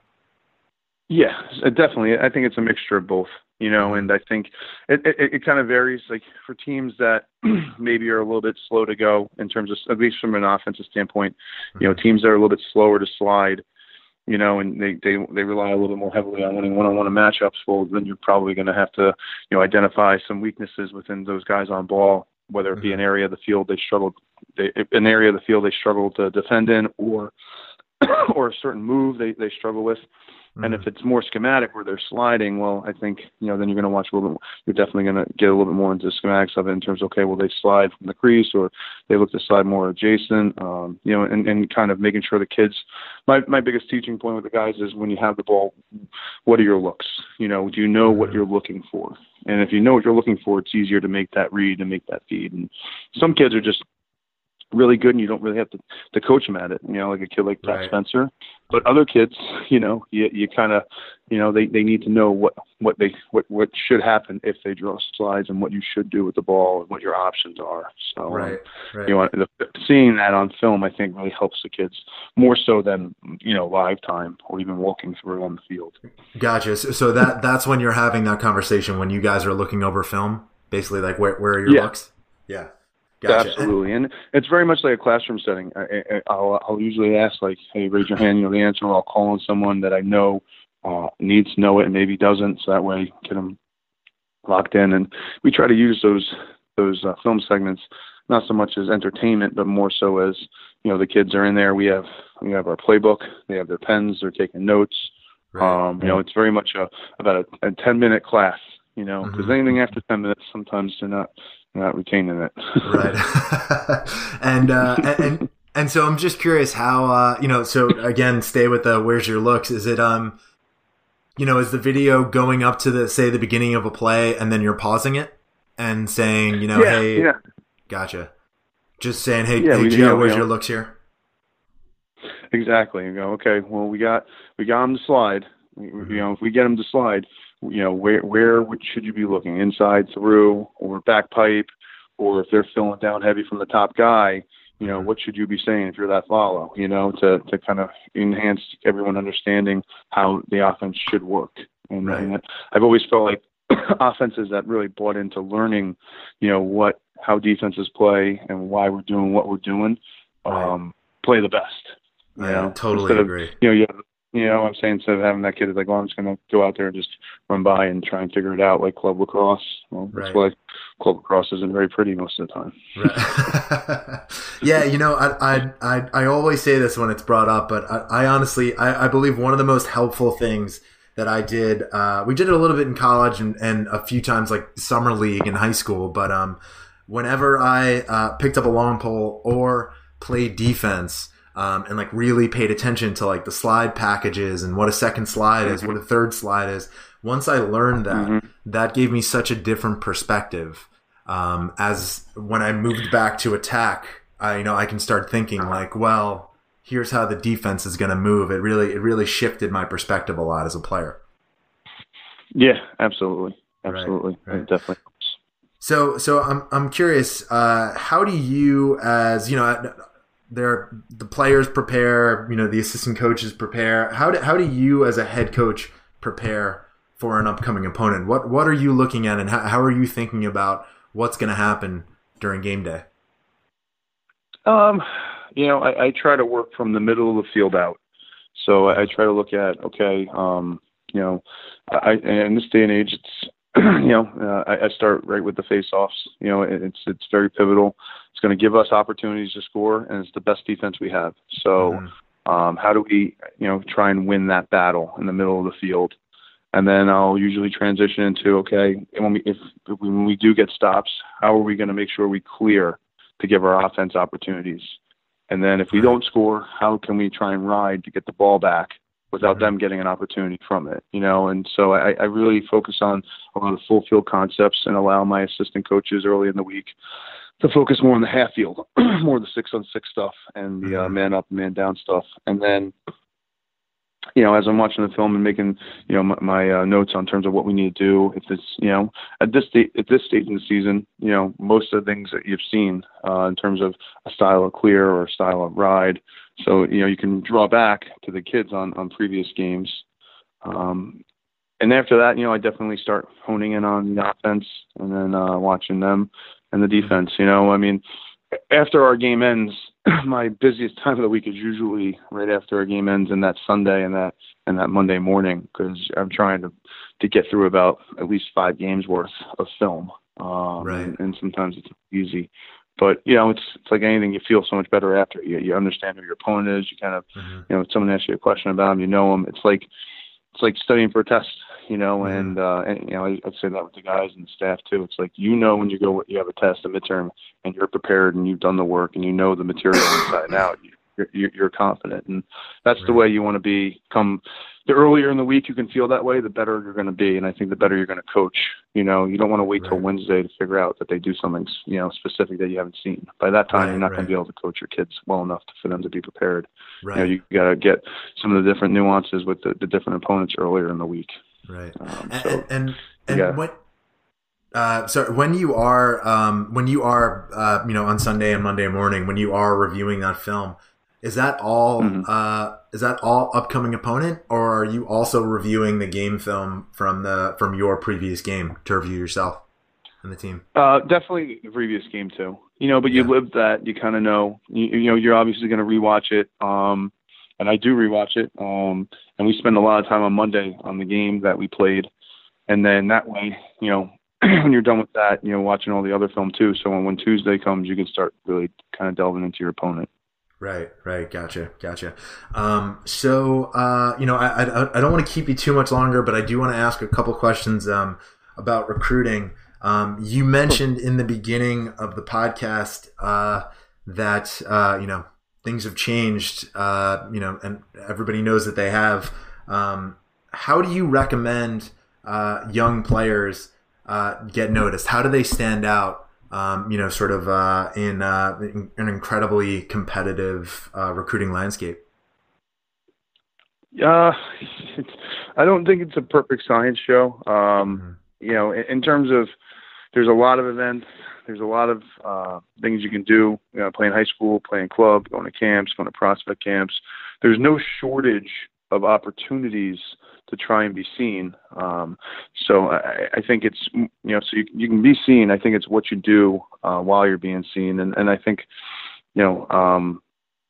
Speaker 2: yeah, definitely. I think it's a mixture of both, you know, and I think it, it, it kind of varies. Like for teams that maybe are a little bit slow to go in terms of, at least from an offensive standpoint, you know, mm-hmm. teams that are a little bit slower to slide, you know, and they they they rely a little bit more heavily on winning one-on-one matchups. Well, then you're probably going to have to, you know, identify some weaknesses within those guys on ball, whether it be an mm-hmm. area of the field they struggle, they, an area of the field they struggle to defend in, or or a certain move they they struggle with Mm-hmm. And if mm-hmm. it's more schematic where they're sliding, well, I think you know then you're going to watch a little bit. More, you're definitely going to get a little bit more into the schematics of it in terms of okay, well they slide from the crease or they look to slide more adjacent. Um, you know, and, and kind of making sure the kids. My my biggest teaching point with the guys is when you have the ball, what are your looks? You know, do you know what mm-hmm. you're looking for? And if you know what you're looking for, it's easier to make that read and make that feed. And some kids are just really good and you don't really have to, to coach them at it. You know, like a kid like Pat right. Spencer. But other kids, you know, you you kind of, you know, they they need to know what what they what what should happen if they draw slides and what you should do with the ball and what your options are. So, um,
Speaker 1: right, right.
Speaker 2: you know, the, seeing that on film, I think really helps the kids more so than you know live time or even walking through on the field.
Speaker 1: Gotcha. So, so that that's when you're having that conversation when you guys are looking over film, basically, like where where are your
Speaker 2: yeah.
Speaker 1: looks? Yeah. Gotcha.
Speaker 2: Absolutely, and it's very much like a classroom setting. I, will I'll usually ask like, "Hey, raise your hand." You know the answer. Or I'll call on someone that I know uh, needs to know it and maybe doesn't, so that way get them locked in. And we try to use those those uh, film segments not so much as entertainment, but more so as you know the kids are in there. We have we have our playbook. They have their pens. They're taking notes. Right. Um, you know, it's very much a about a, a ten minute class. You know, because mm-hmm. anything after ten minutes, sometimes they're not not retaining it.
Speaker 1: right. and, uh, and, and and so I'm just curious how uh, you know. So again, stay with the where's your looks. Is it um, you know, is the video going up to the say the beginning of a play and then you're pausing it and saying, you know,
Speaker 2: yeah,
Speaker 1: hey,
Speaker 2: yeah.
Speaker 1: gotcha. Just saying, hey,
Speaker 2: yeah,
Speaker 1: hey, Gio, where's your looks here?
Speaker 2: Exactly. You go, okay. Well, we got we got him to slide. Mm-hmm. You know, if we get him to slide, you know, where where should you be looking? Inside, through, or back pipe, or if they're filling down heavy from the top guy, you know, mm-hmm. what should you be saying if you're that follow? You know, to to kind of enhance everyone understanding how the offense should work. And, right. and I've always felt like offenses that really bought into learning, you know, what how defenses play and why we're doing what we're doing, um, right. play the best.
Speaker 1: Yeah, know? totally agree.
Speaker 2: Of, you know, you have you know, what I'm saying instead of having that kid is like, well, I'm just going to go out there and just run by and try and figure it out like club lacrosse. Well, that's why club lacrosse isn't very pretty most of the time.
Speaker 1: Right. yeah, you know, I, I, I I always say this when it's brought up, but I, I honestly I, I believe one of the most helpful things that I did. Uh, we did it a little bit in college and, and a few times like summer league in high school, but um, whenever I uh, picked up a long pole or played defense um, and like really paid attention to like the slide packages and what a second slide is, what a third slide is. Once I learned that, mm-hmm. that gave me such a different perspective. Um, as when I moved back to attack, I you know I can start thinking like, well, here's how the defense is going to move. It really it really shifted my perspective a lot as a player.
Speaker 2: Yeah, absolutely, absolutely, right, right. definitely.
Speaker 1: So so I'm I'm curious. Uh, how do you as you know there the players prepare, you know, the assistant coaches prepare. How do how do you as a head coach prepare for an upcoming opponent? What what are you looking at, and how, how are you thinking about what's going to happen during game day?
Speaker 2: Um, you know, I, I try to work from the middle of the field out. So I, I try to look at okay, um, you know, I in this day and age, it's you know, uh, I, I start right with the face-offs. You know, it's it's very pivotal. It's going to give us opportunities to score, and it's the best defense we have. So, mm-hmm. um, how do we, you know, try and win that battle in the middle of the field? And then I'll usually transition into okay, when we if, when we do get stops, how are we going to make sure we clear to give our offense opportunities? And then if we don't score, how can we try and ride to get the ball back without them getting an opportunity from it, you know. And so I, I really focus on a lot of full field concepts and allow my assistant coaches early in the week to focus more on the half field, more of the six on six stuff and the uh, mm-hmm. man up, man down stuff. And then, you know, as I'm watching the film and making, you know, my, my uh, notes on terms of what we need to do, if it's, you know, at this state, at this stage in the season, you know, most of the things that you've seen uh, in terms of a style of clear or a style of ride, so you know you can draw back to the kids on on previous games. Um, and after that, you know, I definitely start honing in on the offense and then uh, watching them and the defense. You know, I mean, after our game ends, my busiest time of the week is usually right after our game ends and that Sunday and that and that Monday morning because I'm trying to to get through about at least five games worth of film. Um,
Speaker 1: right.
Speaker 2: And, and sometimes it's easy. But you know, it's it's like anything. You feel so much better after you you understand who your opponent is. You kind of mm-hmm. you know, if someone asks you a question about them, you know them. It's like it's like studying for a test, you know. Mm-hmm. And uh, and you know, I, I'd say that with the guys and the staff too. It's like you know when you go you have a test, a midterm, and you're prepared and you've done the work and you know the material inside and out. You, you're, you're confident, and that's right. the way you want to be. Come the earlier in the week you can feel that way, the better you're going to be, and I think the better you're going to coach. You know, you don't want to wait right. till Wednesday to figure out that they do something you know specific that you haven't seen. By that time, right, you're not going to be able to coach your kids well enough for them to be prepared. Right. You know, you got to get some of the different nuances with the, the different opponents earlier in the week.
Speaker 1: Right. Um, so, and and, and yeah. what uh, so when you are um, when you are uh, you know on Sunday and Monday morning when you are reviewing that film, is that all mm-hmm. uh, is that all upcoming opponent, or are you also reviewing the game film from the from your previous game to review yourself and the team?
Speaker 2: Uh, definitely the previous game too. You know, but you yeah. lived that. You kind of know. You, you, know, you're obviously going to rewatch it. Um, and I do rewatch it. Um, and we spend a lot of time on Monday on the game that we played, and then that way, you know, when you're done with that, you know, watching all the other film too. So when, when Tuesday comes, you can start really kind of delving into your opponent.
Speaker 1: Right, right, gotcha, gotcha. Um, so, uh, you know, I, I, I don't want to keep you too much longer, but I do want to ask a couple questions um, about recruiting. Um, you mentioned in the beginning of the podcast uh, that uh, you know things have changed. Uh, you know, and everybody knows that they have. Um, how do you recommend uh, young players uh, get noticed? How do they stand out? Um, you know, sort of uh, in, uh, in, an incredibly competitive uh, recruiting landscape.
Speaker 2: Uh, I don't think it's a perfect science show. Um, mm-hmm. You know, in, in, terms of there's a lot of events, there's a lot of uh, things you can do. You know, playing high school, playing club, going to camps, going to prospect camps. There's no shortage of opportunities to try and be seen. Um, so I, I think it's you know so you, you can be seen. I think it's what you do uh, while you're being seen, and and I think you know um,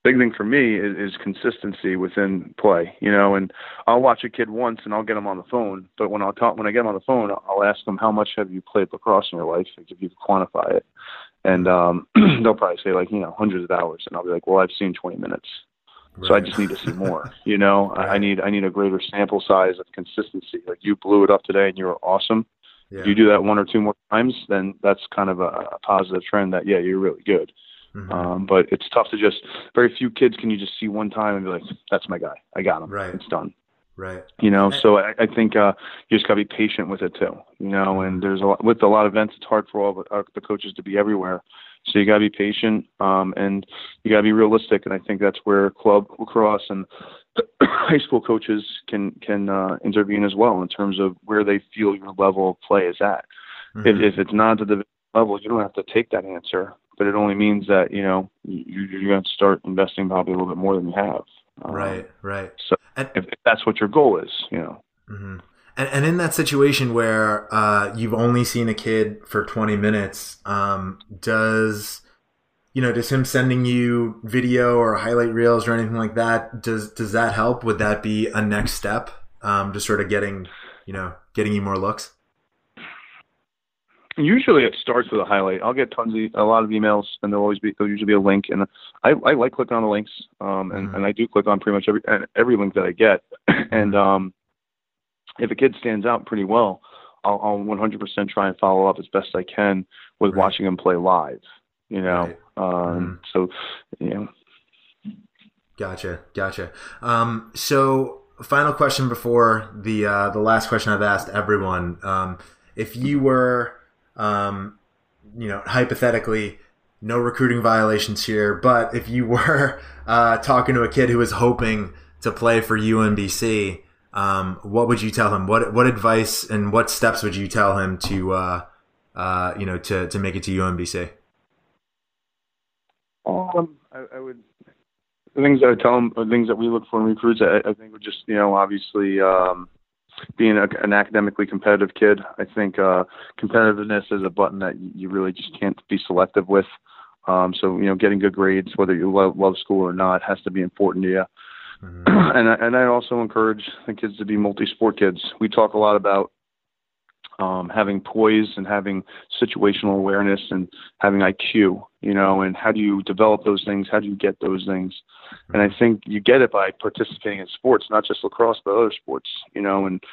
Speaker 2: big thing for me is, is consistency within play. You know, and I'll watch a kid once and I'll get them on the phone, but when I'll talk when I get them on the phone, I'll ask them how much have you played lacrosse in your life, if you can quantify it. And um, they'll probably say like you know hundreds of hours, and I'll be like, well, I've seen 20 minutes. Right. So I just need to see more. You know, right. I need I need a greater sample size of consistency. Like you blew it up today and you were awesome. Yeah. If you do that one or two more times, then that's kind of a, a positive trend that yeah, you're really good. Mm-hmm. Um, but it's tough to just very few kids can you just see one time and be like, that's my guy. I got him.
Speaker 1: Right.
Speaker 2: It's done.
Speaker 1: Right.
Speaker 2: You know, so I, I think uh, you just got to be patient with it too. You know, and there's a lot, with a lot of events, it's hard for all the, uh, the coaches to be everywhere. So you got to be patient, um, and you got to be realistic. And I think that's where club lacrosse and high school coaches can can uh, intervene as well in terms of where they feel your level of play is at. Mm-hmm. If, if it's not at the level, you don't have to take that answer, but it only means that you know you, you're going to start investing probably a little bit more than you have.
Speaker 1: Um, right, right.
Speaker 2: So and, if, if, that's what your goal is, you know.
Speaker 1: Mm-hmm. And, and in that situation where uh, you've only seen a kid for 20 minutes, um, does you know does him sending you video or highlight reels or anything like that does does that help? Would that be a next step um, to sort of getting you know getting you more looks?
Speaker 2: Usually it starts with a highlight. I'll get tons of a lot of emails, and there'll always be there'll usually be a link, and I, I like clicking on the links, um, and, mm-hmm. and I do click on pretty much every every link that I get, and um, if a kid stands out pretty well, I'll, I'll 100% try and follow up as best I can with right. watching him play live. You know, right. um, mm-hmm. so you know.
Speaker 1: Gotcha, gotcha. Um, so, final question before the uh, the last question I've asked everyone: um, If you were, um, you know, hypothetically, no recruiting violations here, but if you were uh, talking to a kid who was hoping to play for UMBC, um, what would you tell him? What what advice and what steps would you tell him to uh, uh, you know to to make it to UMBC?
Speaker 2: Um, I, I would the things that I tell them, the things that we look for in recruits, I, I think would just you know obviously um, being a, an academically competitive kid. I think uh, competitiveness is a button that you really just can't be selective with. Um, so you know, getting good grades, whether you love, love school or not, has to be important to you. Mm-hmm. and I, and I also encourage the kids to be multi-sport kids. We talk a lot about um, having poise and having situational awareness and having IQ, you know, and how do you develop those things? How do you get those things? And I think you get it by participating in sports, not just lacrosse, but other sports, you know, and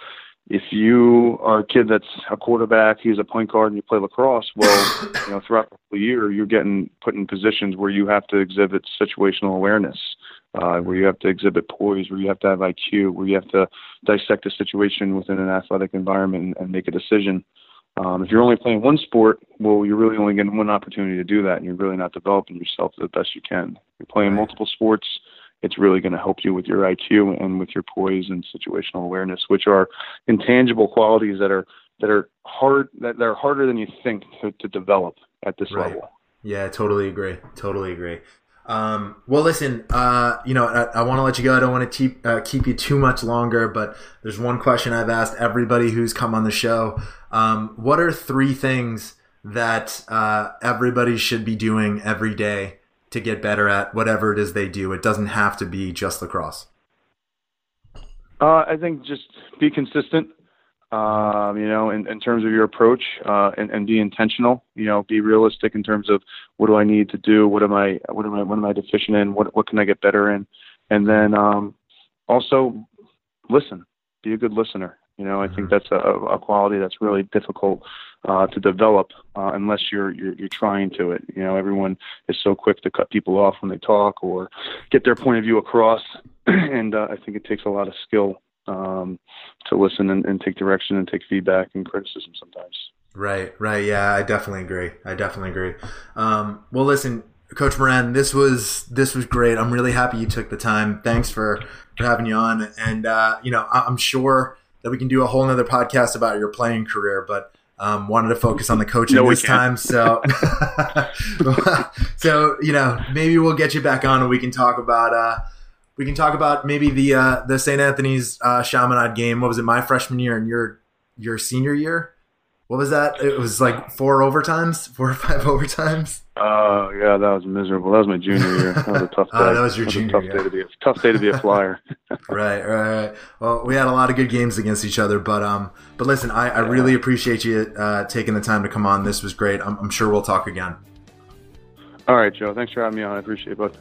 Speaker 2: if you are a kid that's a quarterback, he's a point guard, and you play lacrosse, well, you know, throughout the year, you're getting put in positions where you have to exhibit situational awareness, uh, where you have to exhibit poise, where you have to have IQ, where you have to dissect a situation within an athletic environment and, and make a decision. Um, if you're only playing one sport, well, you're really only getting one opportunity to do that, and you're really not developing yourself the best you can. If you're playing multiple sports, it's really going to help you with your IQ and with your poise and situational awareness, which are intangible qualities that are that are hard that they're harder than you think to, to develop at this right. level.
Speaker 1: Yeah, totally agree. Totally agree. Um, well, listen, uh, you know, I, I want to let you go. I don't want to keep uh, keep you too much longer, but there's one question I've asked everybody who's come on the show. Um, what are three things that uh, everybody should be doing every day to get better at whatever it is they do? It doesn't have to be just lacrosse.
Speaker 2: Uh, I think just be consistent um, you know, in, in terms of your approach, uh, and, and be intentional. You know, be realistic in terms of what do I need to do, what am I, what am I, what am I deficient in, what what can I get better in, and then um, also listen. Be a good listener. You know, I think mm-hmm. that's a, a quality that's really difficult uh, to develop uh, unless you're, you're you're trying to it. You know, everyone is so quick to cut people off when they talk or get their point of view across, and uh, I think it takes a lot of skill um, to listen and, and take direction and take feedback and criticism sometimes.
Speaker 1: Right, right. Yeah, I definitely agree. I definitely agree. Um, well, listen, Coach Moran, this was this was great. I'm really happy you took the time. Thanks for, for having you on. And uh, you know, I'm sure that we can do a whole nother podcast about your playing career, but um, wanted to focus on the coaching no, this time. So, so you know, maybe we'll get you back on and we can talk about. Uh, we can talk about maybe the uh, the St. Anthony's uh, Chaminade game. What was it? My freshman year and your your senior year. What was that? It was like four overtimes, four or five overtimes.
Speaker 2: Oh uh, yeah, that was miserable. That was my junior year. That was a tough oh,
Speaker 1: day. that was your that junior
Speaker 2: was a tough
Speaker 1: year.
Speaker 2: Day to be a, tough day to be a flyer.
Speaker 1: right, right, right. Well, we had a lot of good games against each other, but um, but listen, I, I really appreciate you uh, taking the time to come on. This was great. I'm, I'm sure we'll talk again.
Speaker 2: All right, Joe. Thanks for having me on. I appreciate it, bud.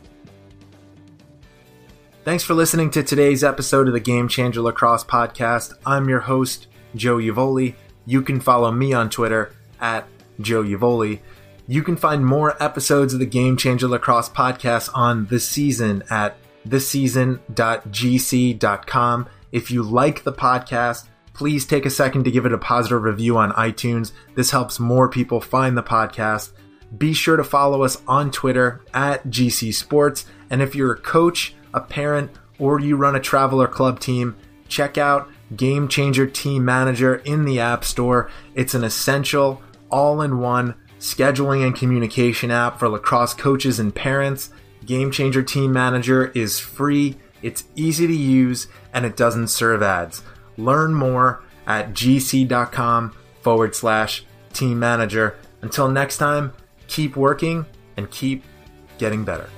Speaker 1: Thanks for listening to today's episode of the Game Changer Lacrosse Podcast. I'm your host, Joe Uvoli. You can follow me on Twitter at Joe Uvoli. You can find more episodes of the Game Changer Lacrosse Podcast on this season at thisseason.gc.com. If you like the podcast, please take a second to give it a positive review on iTunes. This helps more people find the podcast. Be sure to follow us on Twitter at GC Sports. And if you're a coach, a parent, or you run a travel or club team, check out Game Changer Team Manager in the App Store. It's an essential, all in one scheduling and communication app for lacrosse coaches and parents. Game Changer Team Manager is free, it's easy to use, and it doesn't serve ads. Learn more at gc.com forward slash team manager. Until next time, keep working and keep getting better.